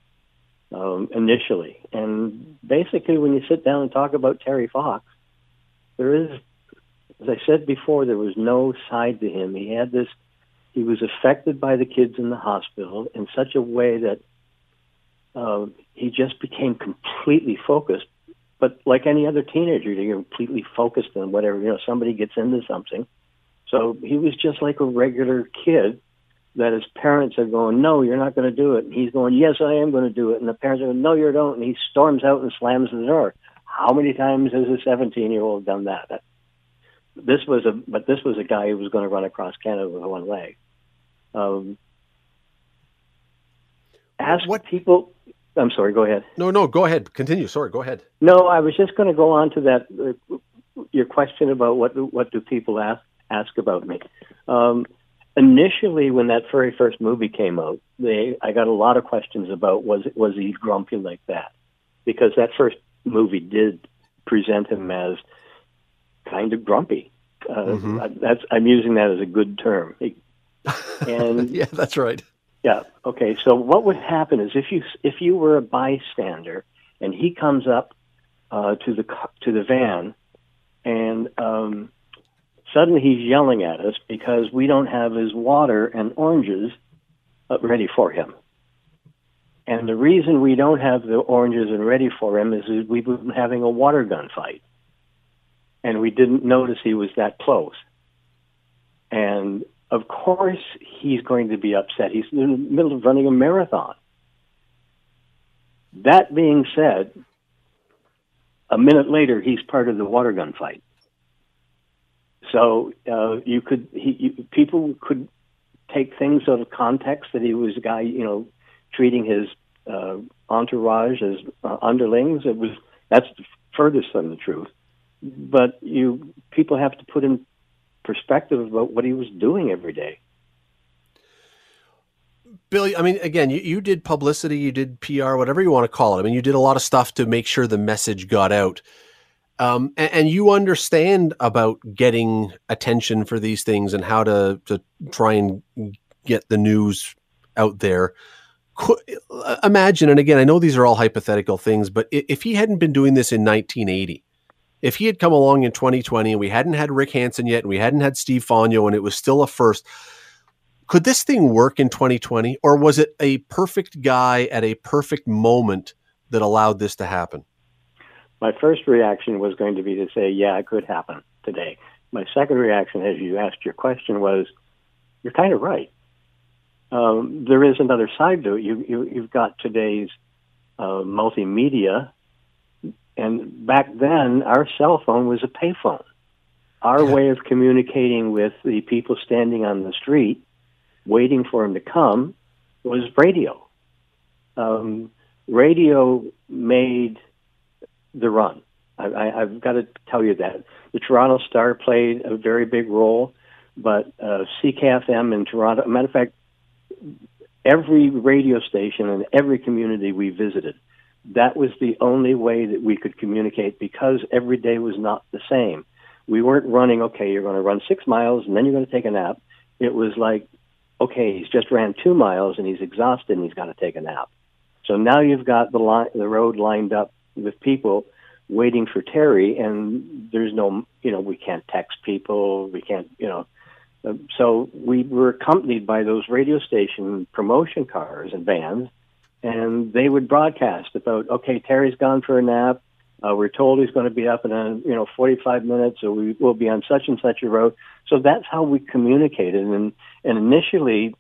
Speaker 5: um, initially. And basically, when you sit down and talk about Terry Fox, there is, as I said before, there was no side to him. He had this, he was affected by the kids in the hospital in such a way that uh, he just became completely focused. But like any other teenager, you're completely focused on whatever, you know, somebody gets into something. So he was just like a regular kid that his parents are going, no, you're not going to do it. And he's going, yes, I am going to do it. And the parents are going, no, you don't. And he storms out and slams the door. How many times has a 17 year old done that? This was a, but this was a guy who was going to run across Canada with one leg. Um, ask what people. I'm sorry. Go ahead.
Speaker 1: No, no. Go ahead. Continue. Sorry. Go ahead.
Speaker 5: No, I was just going to go on to that. Uh, your question about what do, what do people ask ask about me? Um, initially, when that very first movie came out, they I got a lot of questions about was was he grumpy like that? Because that first movie did present him as kind of grumpy. Uh, mm-hmm. That's I'm using that as a good term.
Speaker 1: And <laughs> yeah, that's right.
Speaker 5: Yeah. Okay. So what would happen is if you if you were a bystander and he comes up uh, to the to the van and um, suddenly he's yelling at us because we don't have his water and oranges uh, ready for him. And the reason we don't have the oranges and ready for him is we've been having a water gun fight. And we didn't notice he was that close. And of course, he's going to be upset. He's in the middle of running a marathon. That being said, a minute later, he's part of the water gun fight. So uh, you could, he, you, people could take things out of context that he was a guy, you know, treating his uh, entourage as uh, underlings. It was that's the furthest from the truth. But you people have to put in perspective about what he was doing every day.
Speaker 1: Billy, I mean, again, you, you did publicity, you did PR, whatever you want to call it. I mean, you did a lot of stuff to make sure the message got out. Um, and, and, you understand about getting attention for these things and how to, to try and get the news out there Uh, imagine, and again, I know these are all hypothetical things, but if he hadn't been doing this in 1980, if he had come along in 2020 and we hadn't had Rick Hansen yet and we hadn't had Steve Fonyo and it was still a first, could this thing work in 2020 or was it a perfect guy at a perfect moment that allowed this to happen?
Speaker 5: My first reaction was going to be to say, yeah, it could happen today. My second reaction, as you asked your question, was, you're kind of right. Um, there is another side to it. You, you, you've got today's uh, multimedia and back then, our cell phone was a payphone. Our way of communicating with the people standing on the street, waiting for him to come, was radio. Um, radio made the run. I, have got to tell you that. The Toronto Star played a very big role, but uh, CKFM in Toronto, matter of fact, every radio station and every community we visited that was the only way that we could communicate because every day was not the same. We weren't running, okay, you're going to run six miles and then you're going to take a nap. It was like, okay, he's just ran two miles and he's exhausted and he's got to take a nap. So now you've got the line, the road lined up with people waiting for Terry, and there's no, you know, we can't text people, we can't, you know. So we were accompanied by those radio station promotion cars and vans and they would broadcast about, okay, Terry's gone for a nap. Uh, we're told he's going to be up in a, you know 45 minutes, or we will be on such and such a road. So that's how we communicated. And and initially,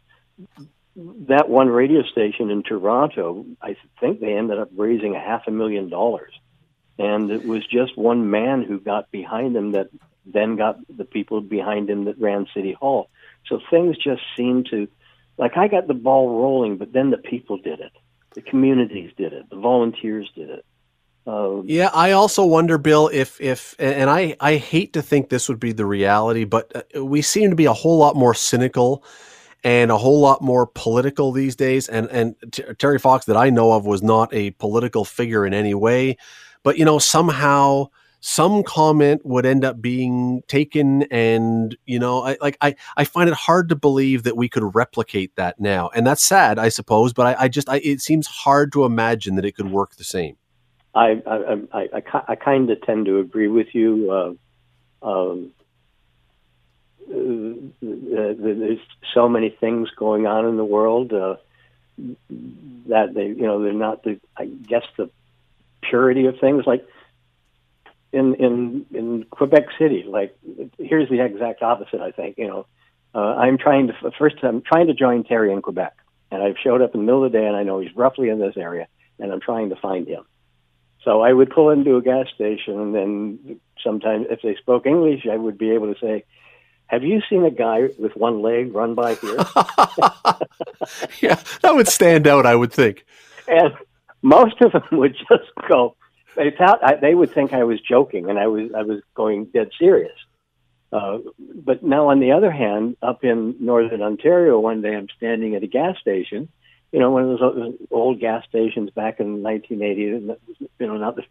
Speaker 5: that one radio station in Toronto, I think they ended up raising a half a million dollars, and it was just one man who got behind him that then got the people behind him that ran City Hall. So things just seemed to, like I got the ball rolling, but then the people did it the communities did it. The volunteers did it.
Speaker 1: Um, yeah, I also wonder, Bill, if if and I I hate to think this would be the reality, but uh, we seem to be a whole lot more cynical and a whole lot more political these days. And and Terry Fox that I know of was not a political figure in any way, but you know somehow some comment would end up being taken and you know I, like I, I find it hard to believe that we could replicate that now. And that's sad i suppose but i, I just I, it seems hard to imagine that it could work the same.
Speaker 5: I i i, I, kind of tend to agree with you uh, um, uh, there's so many things going on in the world uh, that they you know they're not the i guess the purity of things like in in in Quebec City. Like here's the exact opposite. I think you know. Uh, I'm trying to first. I'm trying to join Terry in Quebec, and I've showed up in the middle of the day, and I know he's roughly in this area, and I'm trying to find him. So I would pull into a gas station, and then sometimes, if they spoke English, I would be able to say, "Have you seen a guy with one leg run by here?" <laughs>
Speaker 1: yeah, that would stand out, I would think.
Speaker 5: And most of them <laughs> would just go, they thought I, they would think I was joking, and I was I was going dead serious. Uh, but now, on the other hand, up in northern Ontario, one day I'm standing at a gas station, you know, one of those old gas stations back in 1980. You know, not the,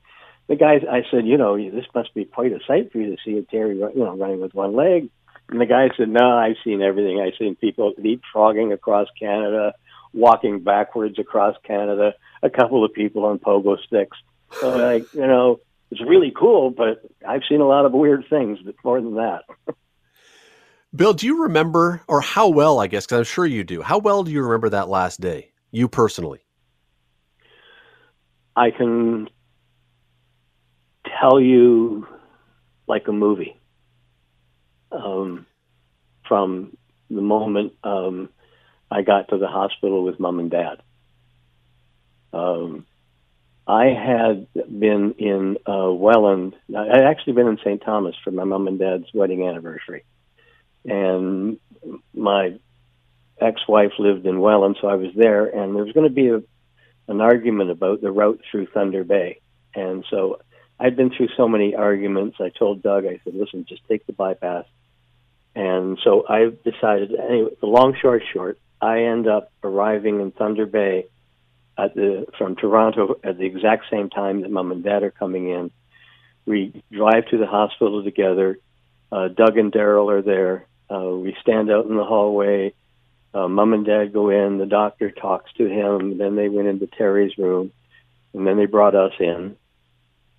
Speaker 5: the guys. I said, you know, this must be quite a sight for you to see a Terry, you know, running with one leg. And the guy said, no, I've seen everything. I've seen people leapfrogging across Canada, walking backwards across Canada, a couple of people on pogo sticks. So like, you know, it's really cool, but I've seen a lot of weird things, but more than that. <laughs>
Speaker 1: Bill, do you remember, or how well, I guess, because I'm sure you do, how well do you remember that last day, you personally?
Speaker 5: I can tell you like a movie um, from the moment um, I got to the hospital with mom and dad. Um, I had been in uh, Welland. I had actually been in St. Thomas for my mom and dad's wedding anniversary, and my ex-wife lived in Welland, so I was there. And there was going to be a, an argument about the route through Thunder Bay, and so I'd been through so many arguments. I told Doug, I said, "Listen, just take the bypass." And so I decided. Anyway, the long short short, I end up arriving in Thunder Bay at the from Toronto at the exact same time that mom and dad are coming in. We drive to the hospital together. Uh, Doug and Darrell are there. Uh, we stand out in the hallway. Uh, mom and dad go in. The doctor talks to him. Then they went into Terry's room, and then they brought us in.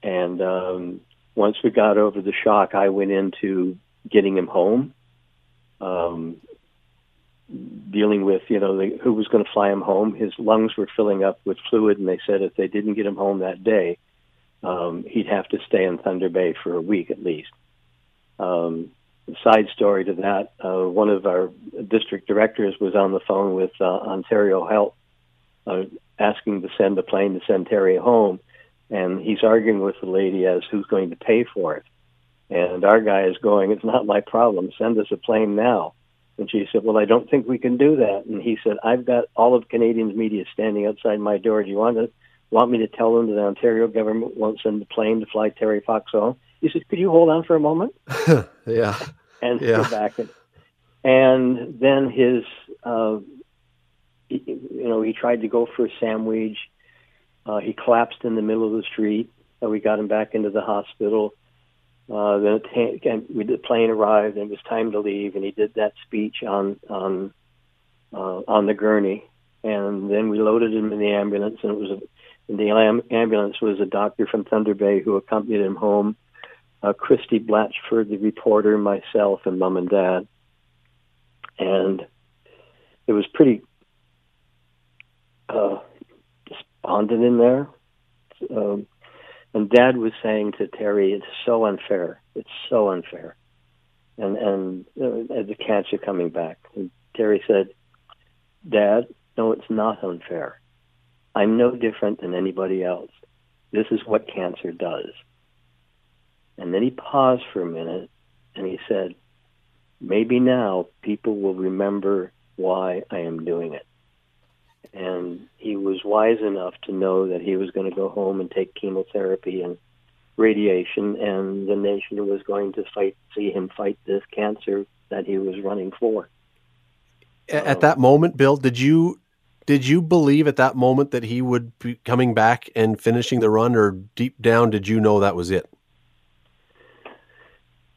Speaker 5: And um, once we got over the shock, I went into getting him home, um, dealing with you know the, who was going to fly him home. His lungs were filling up with fluid, and they said if they didn't get him home that day, um, he'd have to stay in Thunder Bay for a week at least. Um, side story to that, uh, one of our district directors was on the phone with uh, Ontario Health, uh, asking to send a plane to send Terry home, and he's arguing with the lady as who's going to pay for it. And our guy is going, "It's not my problem. Send us a plane now." And she said, "Well, I don't think we can do that." And he said, "I've got all of Canadians media standing outside my door. Do you want to want me to tell them that the Ontario government won't send a plane to fly Terry Fox home?" He said, "Could you hold on for a moment?" <laughs>
Speaker 1: yeah.
Speaker 5: And
Speaker 1: Yeah.
Speaker 5: go back and and then his, uh, he- you know, he tried to go for a sandwich. Uh, he collapsed in the middle of the street. Uh, we got him back into the hospital. Uh, then we the plane arrived, and it was time to leave. And he did that speech on on uh, on the gurney, and then we loaded him in the ambulance. And it was a, in the am- ambulance was a doctor from Thunder Bay who accompanied him home. Uh, Christie Blatchford, the reporter, myself, and mom and dad, and it was pretty uh, despondent in there. Um, and Dad was saying to Terry, "It's so unfair. It's so unfair." And and uh, the cancer coming back. And Terry said, "Dad, no, it's not unfair. I'm no different than anybody else. This is what cancer does." And then he paused for a minute, and he said, "Maybe now people will remember why I am doing it." And he was wise enough to know that he was going to go home and take chemotherapy and radiation, and the nation was going to fight, see him fight this cancer that he was running for.
Speaker 1: At that moment, Bill, did you did you believe at that moment that he would be coming back and finishing the run, or deep down did you know that was it?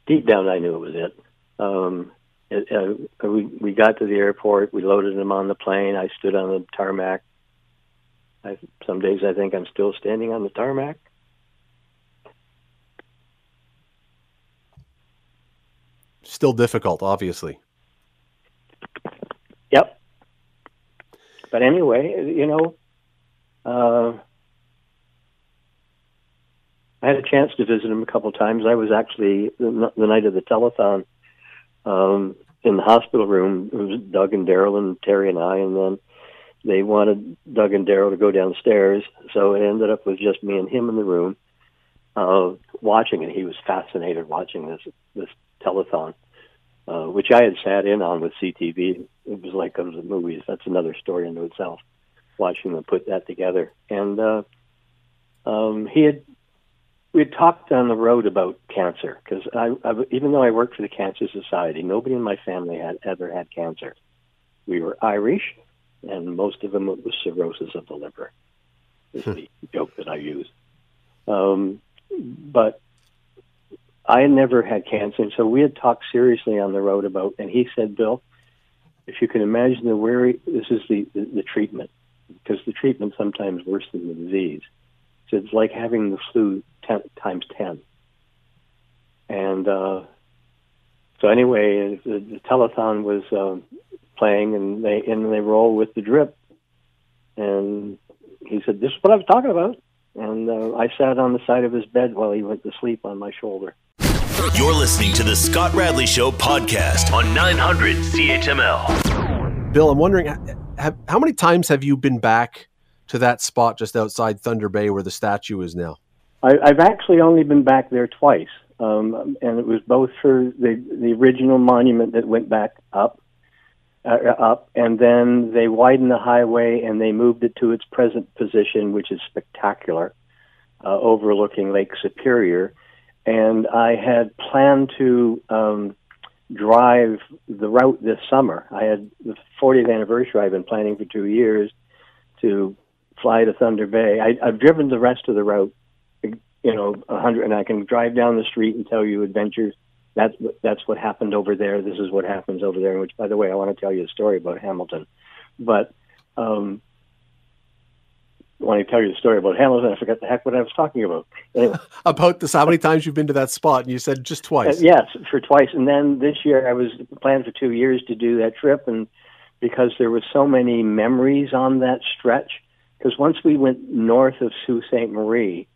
Speaker 5: Deep down, I knew it was it. Um, it uh, we we got to the airport. We loaded him on the plane. I stood on the tarmac. I, some days I think I'm still standing on the tarmac.
Speaker 1: Still difficult, obviously.
Speaker 5: Yep. But anyway, you know, uh, I had a chance to visit him a couple times. I was actually the, the night of the telethon um, in the hospital room. It was Doug and Darrell and Terry and I, and then they wanted Doug and Darrell to go downstairs, so it ended up with just me and him in the room uh, watching and He was fascinated watching this this telethon uh, which I had sat in on with CTV. It was like those movies. That's another story unto itself. Watching them put that together, and uh, um, he had we had talked on the road about cancer because I, I, even though I worked for the Cancer Society, nobody in my family had ever had cancer. We were Irish, and most of them it was cirrhosis of the liver. Is the joke that I use. Um, but I had never had cancer, and so we had talked seriously on the road about. And he said, "Bill, if you can imagine the weary, this is the the, the treatment, because the treatment sometimes worse than the disease. So it's like having the flu ten, times ten. And uh, so anyway, the, the telethon was um, playing, and they and they roll with the drip, and he said, "This is what I was talking about." And uh, I sat on the side of his bed while he went to sleep on my shoulder.
Speaker 2: You're listening to the Scott Radley Show podcast on 900 CHML.
Speaker 1: Bill, I'm wondering, have, how many times have you been back to that spot just outside Thunder Bay where the statue is now?
Speaker 5: I, I've actually only been back there twice, um, and it was both for the the original monument that went back up, uh, up, and then they widened the highway and they moved it to its present position, which is spectacular, uh, overlooking Lake Superior. And I had planned to um, drive the route this summer. I had the 40th anniversary. I've been planning for two years to fly to Thunder Bay. I, I've driven the rest of the route you know, a hundred, and I can drive down the street and tell you adventures. That's that's what happened over there. This is what happens over there. Which, by the way, I want to tell you a story about Hamilton. But um, want to tell you the story about Hamilton. I forgot the heck what I was talking about.
Speaker 1: Anyway. <laughs> about this, how many times you've been to that spot? And you said just twice.
Speaker 5: Uh, yes, for twice. And then this year I was planned for two years to do that trip, and because there were so many memories on that stretch. Because once we went north of Sault Ste. Marie,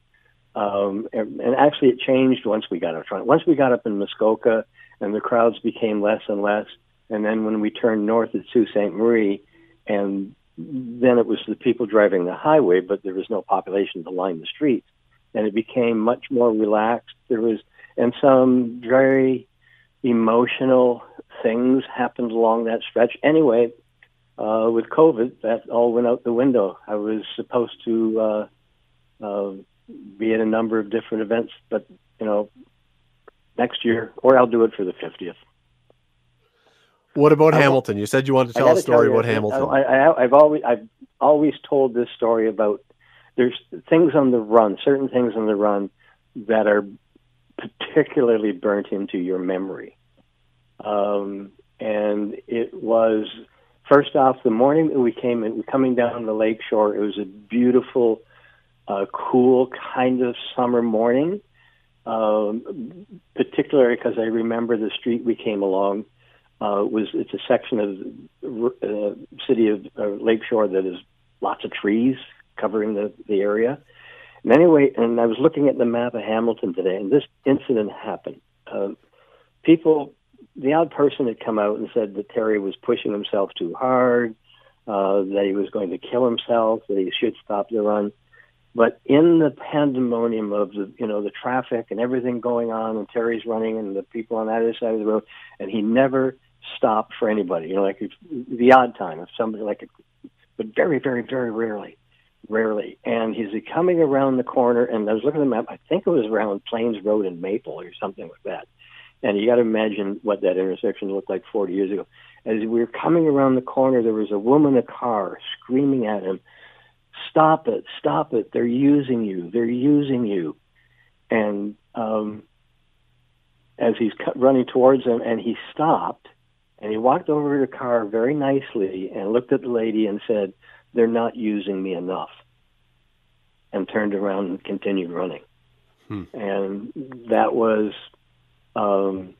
Speaker 5: um, and, and actually it changed once we got up front. Once we got up in Muskoka, and the crowds became less and less. And then when we turned north at Sault Ste. Marie, and then it was the people driving the highway, but there was no population to line the streets, and it became much more relaxed. There was, and some very emotional things happened along that stretch. Anyway, uh, with COVID, that all went out the window. I was supposed to uh, uh, be at a number of different events, but you know, next year, or I'll do it for the fiftieth.
Speaker 1: What about I, Hamilton? You said you wanted to tell a story you, about Hamilton.
Speaker 5: I, have always I've always told this story about there's things on the run, certain things on the run that are particularly burnt into your memory. Um, and it was first off the morning that we came in, coming down the lake shore. It was a beautiful, uh, cool kind of summer morning. Um, particularly because I remember the street we came along uh, was it's a section of uh, city of uh, Lakeshore that is lots of trees covering the, the area. And anyway, and I was looking at the map of Hamilton today, and this incident happened. Uh, people the odd person had come out and said that Terry was pushing himself too hard, uh, that he was going to kill himself, that he should stop the run. But in the pandemonium of the, you know, the traffic and everything going on, and Terry's running, and the people on either side of the road, and he never stopped for anybody. You know, like if, the odd time, if somebody like, a, but very, very, very rarely, rarely. And he's coming around the corner, and I was looking at the map. I think it was around Plains Road and Maple or something like that. And you got to imagine what that intersection looked like 40 years ago. As we were coming around the corner, there was a woman in a car screaming at him, "Stop it! Stop it! They're using you! They're using you!" And um, as he's running towards him, and he stopped, and he walked over to the car very nicely and looked at the lady and said, "They're not using me enough," and turned around and continued running. Hmm. And that was um,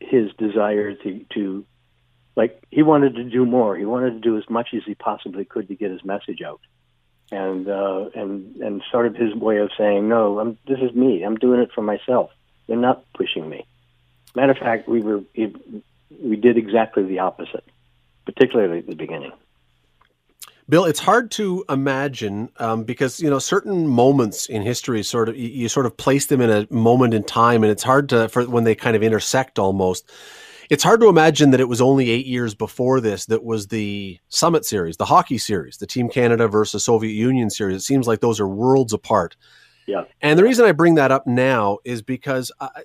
Speaker 5: his desire to, to like he wanted to do more. He wanted to do as much as he possibly could to get his message out, and uh, and and sort of his way of saying, "No, I'm, this is me. I'm doing it for myself. They're not pushing me." Matter of fact, we were we did exactly the opposite, particularly at the beginning.
Speaker 1: Bill, it's hard to imagine um, because you know certain moments in history sort of you, you, sort of place them in a moment in time, and it's hard to for when they kind of intersect almost. It's hard to imagine that it was only eight years before this that was the Summit Series, the hockey series, the Team Canada versus Soviet Union series. It seems like those are worlds apart.
Speaker 5: Yeah.
Speaker 1: And the reason I bring that up now is because I,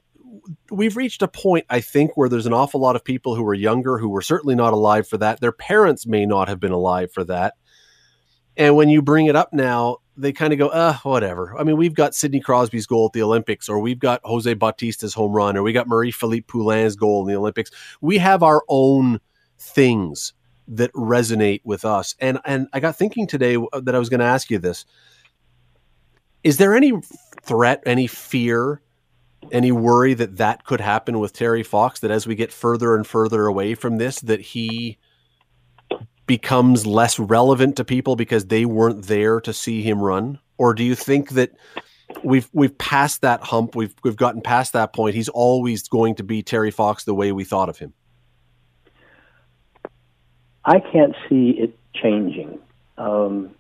Speaker 1: we've reached a point, I think, where there's an awful lot of people who are younger who were certainly not alive for that. Their parents may not have been alive for that. And when you bring it up now, they kind of go, uh, whatever. I mean, we've got Sidney Crosby's goal at the Olympics, or we've got Jose Bautista's home run, or we got Marie-Philip Poulin's goal in the Olympics. We have our own things that resonate with us. And and I got thinking today that I was going to ask you this. Is there any threat, any fear, any worry that that could happen with Terry Fox that as we get further and further away from this that he becomes less relevant to people because they weren't there to see him run? Or do you think that we've we've passed that hump, we've we've gotten past that point, he's always going to be Terry Fox the way we thought of him?
Speaker 5: I can't see it changing. Um,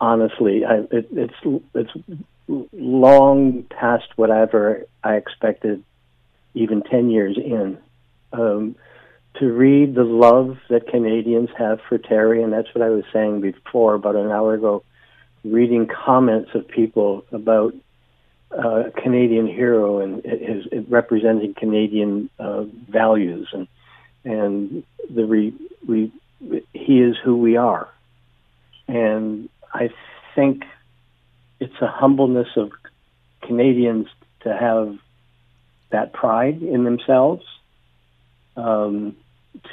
Speaker 5: honestly, I, it, it's it's long past whatever I expected, even ten years in. Um, to read the love that Canadians have for Terry, and that's what I was saying before about an hour ago, reading comments of people about uh, Canadian hero and his, representing Canadian uh, values and and the re, we he is who we are, and I think it's a humbleness of Canadians to have that pride in themselves. Um,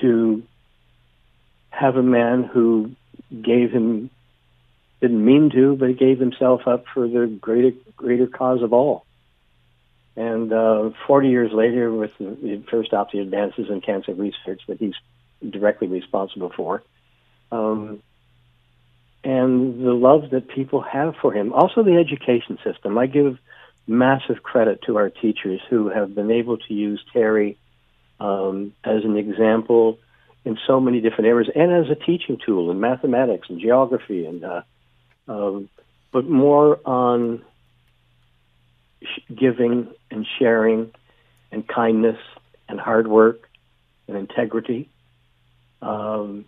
Speaker 5: to have a man who gave him didn't mean to, but he gave himself up for the greater greater cause of all. And uh, 40 years later, with the first off the advances in cancer research that he's directly responsible for, um, and the love that people have for him. Also, the education system. I give massive credit to our teachers who have been able to use Terry um, as an example in so many different areas and as a teaching tool in mathematics and geography and uh, um, but more on sh- giving and sharing and kindness and hard work and integrity um,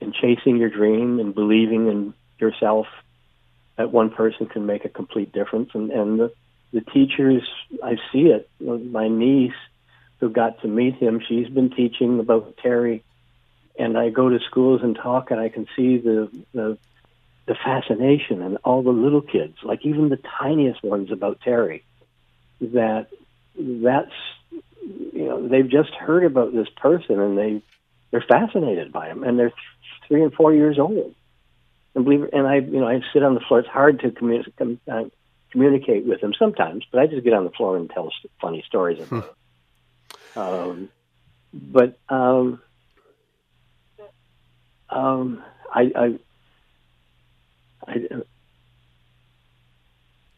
Speaker 5: and chasing your dream and believing in yourself that one person can make a complete difference. And, and the, the teachers I see it my niece who got to meet him she's been teaching about Terry and I go to schools and talk and I can see the the the fascination and all the little kids, like even the tiniest ones about Terry, that that's you know they've just heard about this person and they they're fascinated by him and they're three and four years old and believe and I you know I sit on the floor. It's hard to communicate uh, communicate with them sometimes, but I just get on the floor and tell funny stories about. <laughs> Um, but um, um, I, I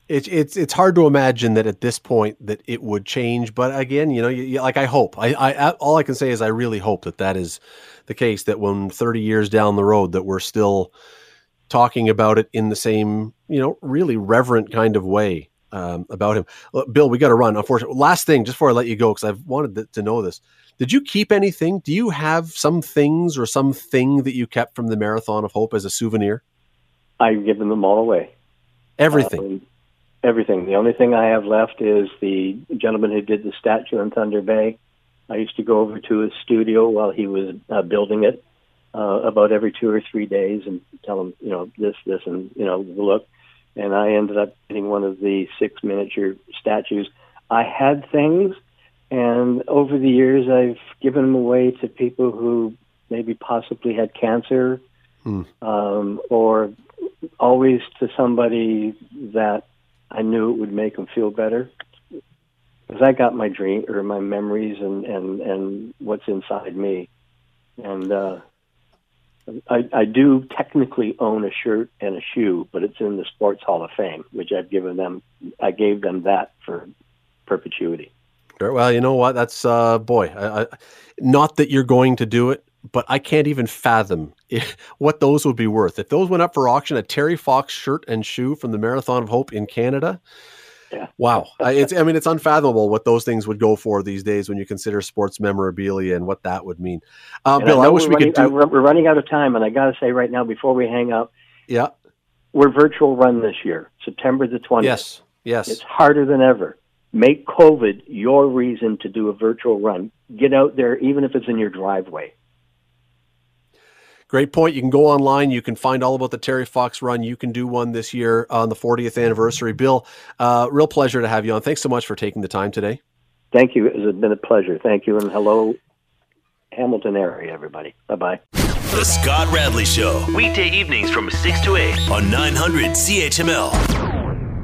Speaker 1: it's it's it's hard to imagine that at this point that it would change. But again, you know, you, you, like I hope. I, I all I can say is I really hope that that is the case. That when 30 years down the road, that we're still talking about it in the same, you know, really reverent kind of way um, about him. Bill, we got to run. Unfortunately, last thing, just before I let you go, because I've wanted to know this. Did you keep anything? Do you have some things or something that you kept from the Marathon of Hope as a souvenir?
Speaker 5: I've given them all away.
Speaker 1: Everything. Um,
Speaker 5: everything. The only thing I have left is the gentleman who did the statue in Thunder Bay. I used to go over to his studio while he was uh, building it uh, about every two or three days and tell him, you know, this, this, and, you know, look. And I ended up getting one of the six miniature statues. I had things, and over the years, I've given them away to people who maybe possibly had cancer hmm. um, or always to somebody that I knew it would make them feel better. Because I got my dream or my memories and, and, and what's inside me. And uh, I, I do technically own a shirt and a shoe, but it's in the Sports Hall of Fame, which I've given them. I gave them that for perpetuity.
Speaker 1: Well, you know what? That's uh, boy. I, I, not that you're going to do it, but I can't even fathom if, <laughs> what those would be worth. If those went up for auction, a Terry Fox shirt and shoe from the Marathon of Hope in Canada.
Speaker 5: Yeah.
Speaker 1: Wow. it's, I mean, it's unfathomable what those things would go for these days when you consider sports memorabilia and what that would mean. Uh, Bill, I, I wish we
Speaker 5: running,
Speaker 1: could do.
Speaker 5: We're running out of time, and I got to say right now before we hang up.
Speaker 1: Yeah.
Speaker 5: We're virtual run this year, September the 20th.
Speaker 1: Yes. Yes.
Speaker 5: It's harder than ever. Make COVID your reason to do a virtual run. Get out there, even if it's in your driveway.
Speaker 1: Great point. You can go online. You can find all about the Terry Fox run. You can do one this year on the 40th anniversary. Bill, uh, real pleasure to have you on. Thanks so much for taking the time today.
Speaker 5: Thank you. It's been a pleasure. Thank you. And hello, Hamilton area, everybody. Bye bye.
Speaker 2: The Scott Radley Show. Weekday evenings from 6 to 8 on 900 CHML.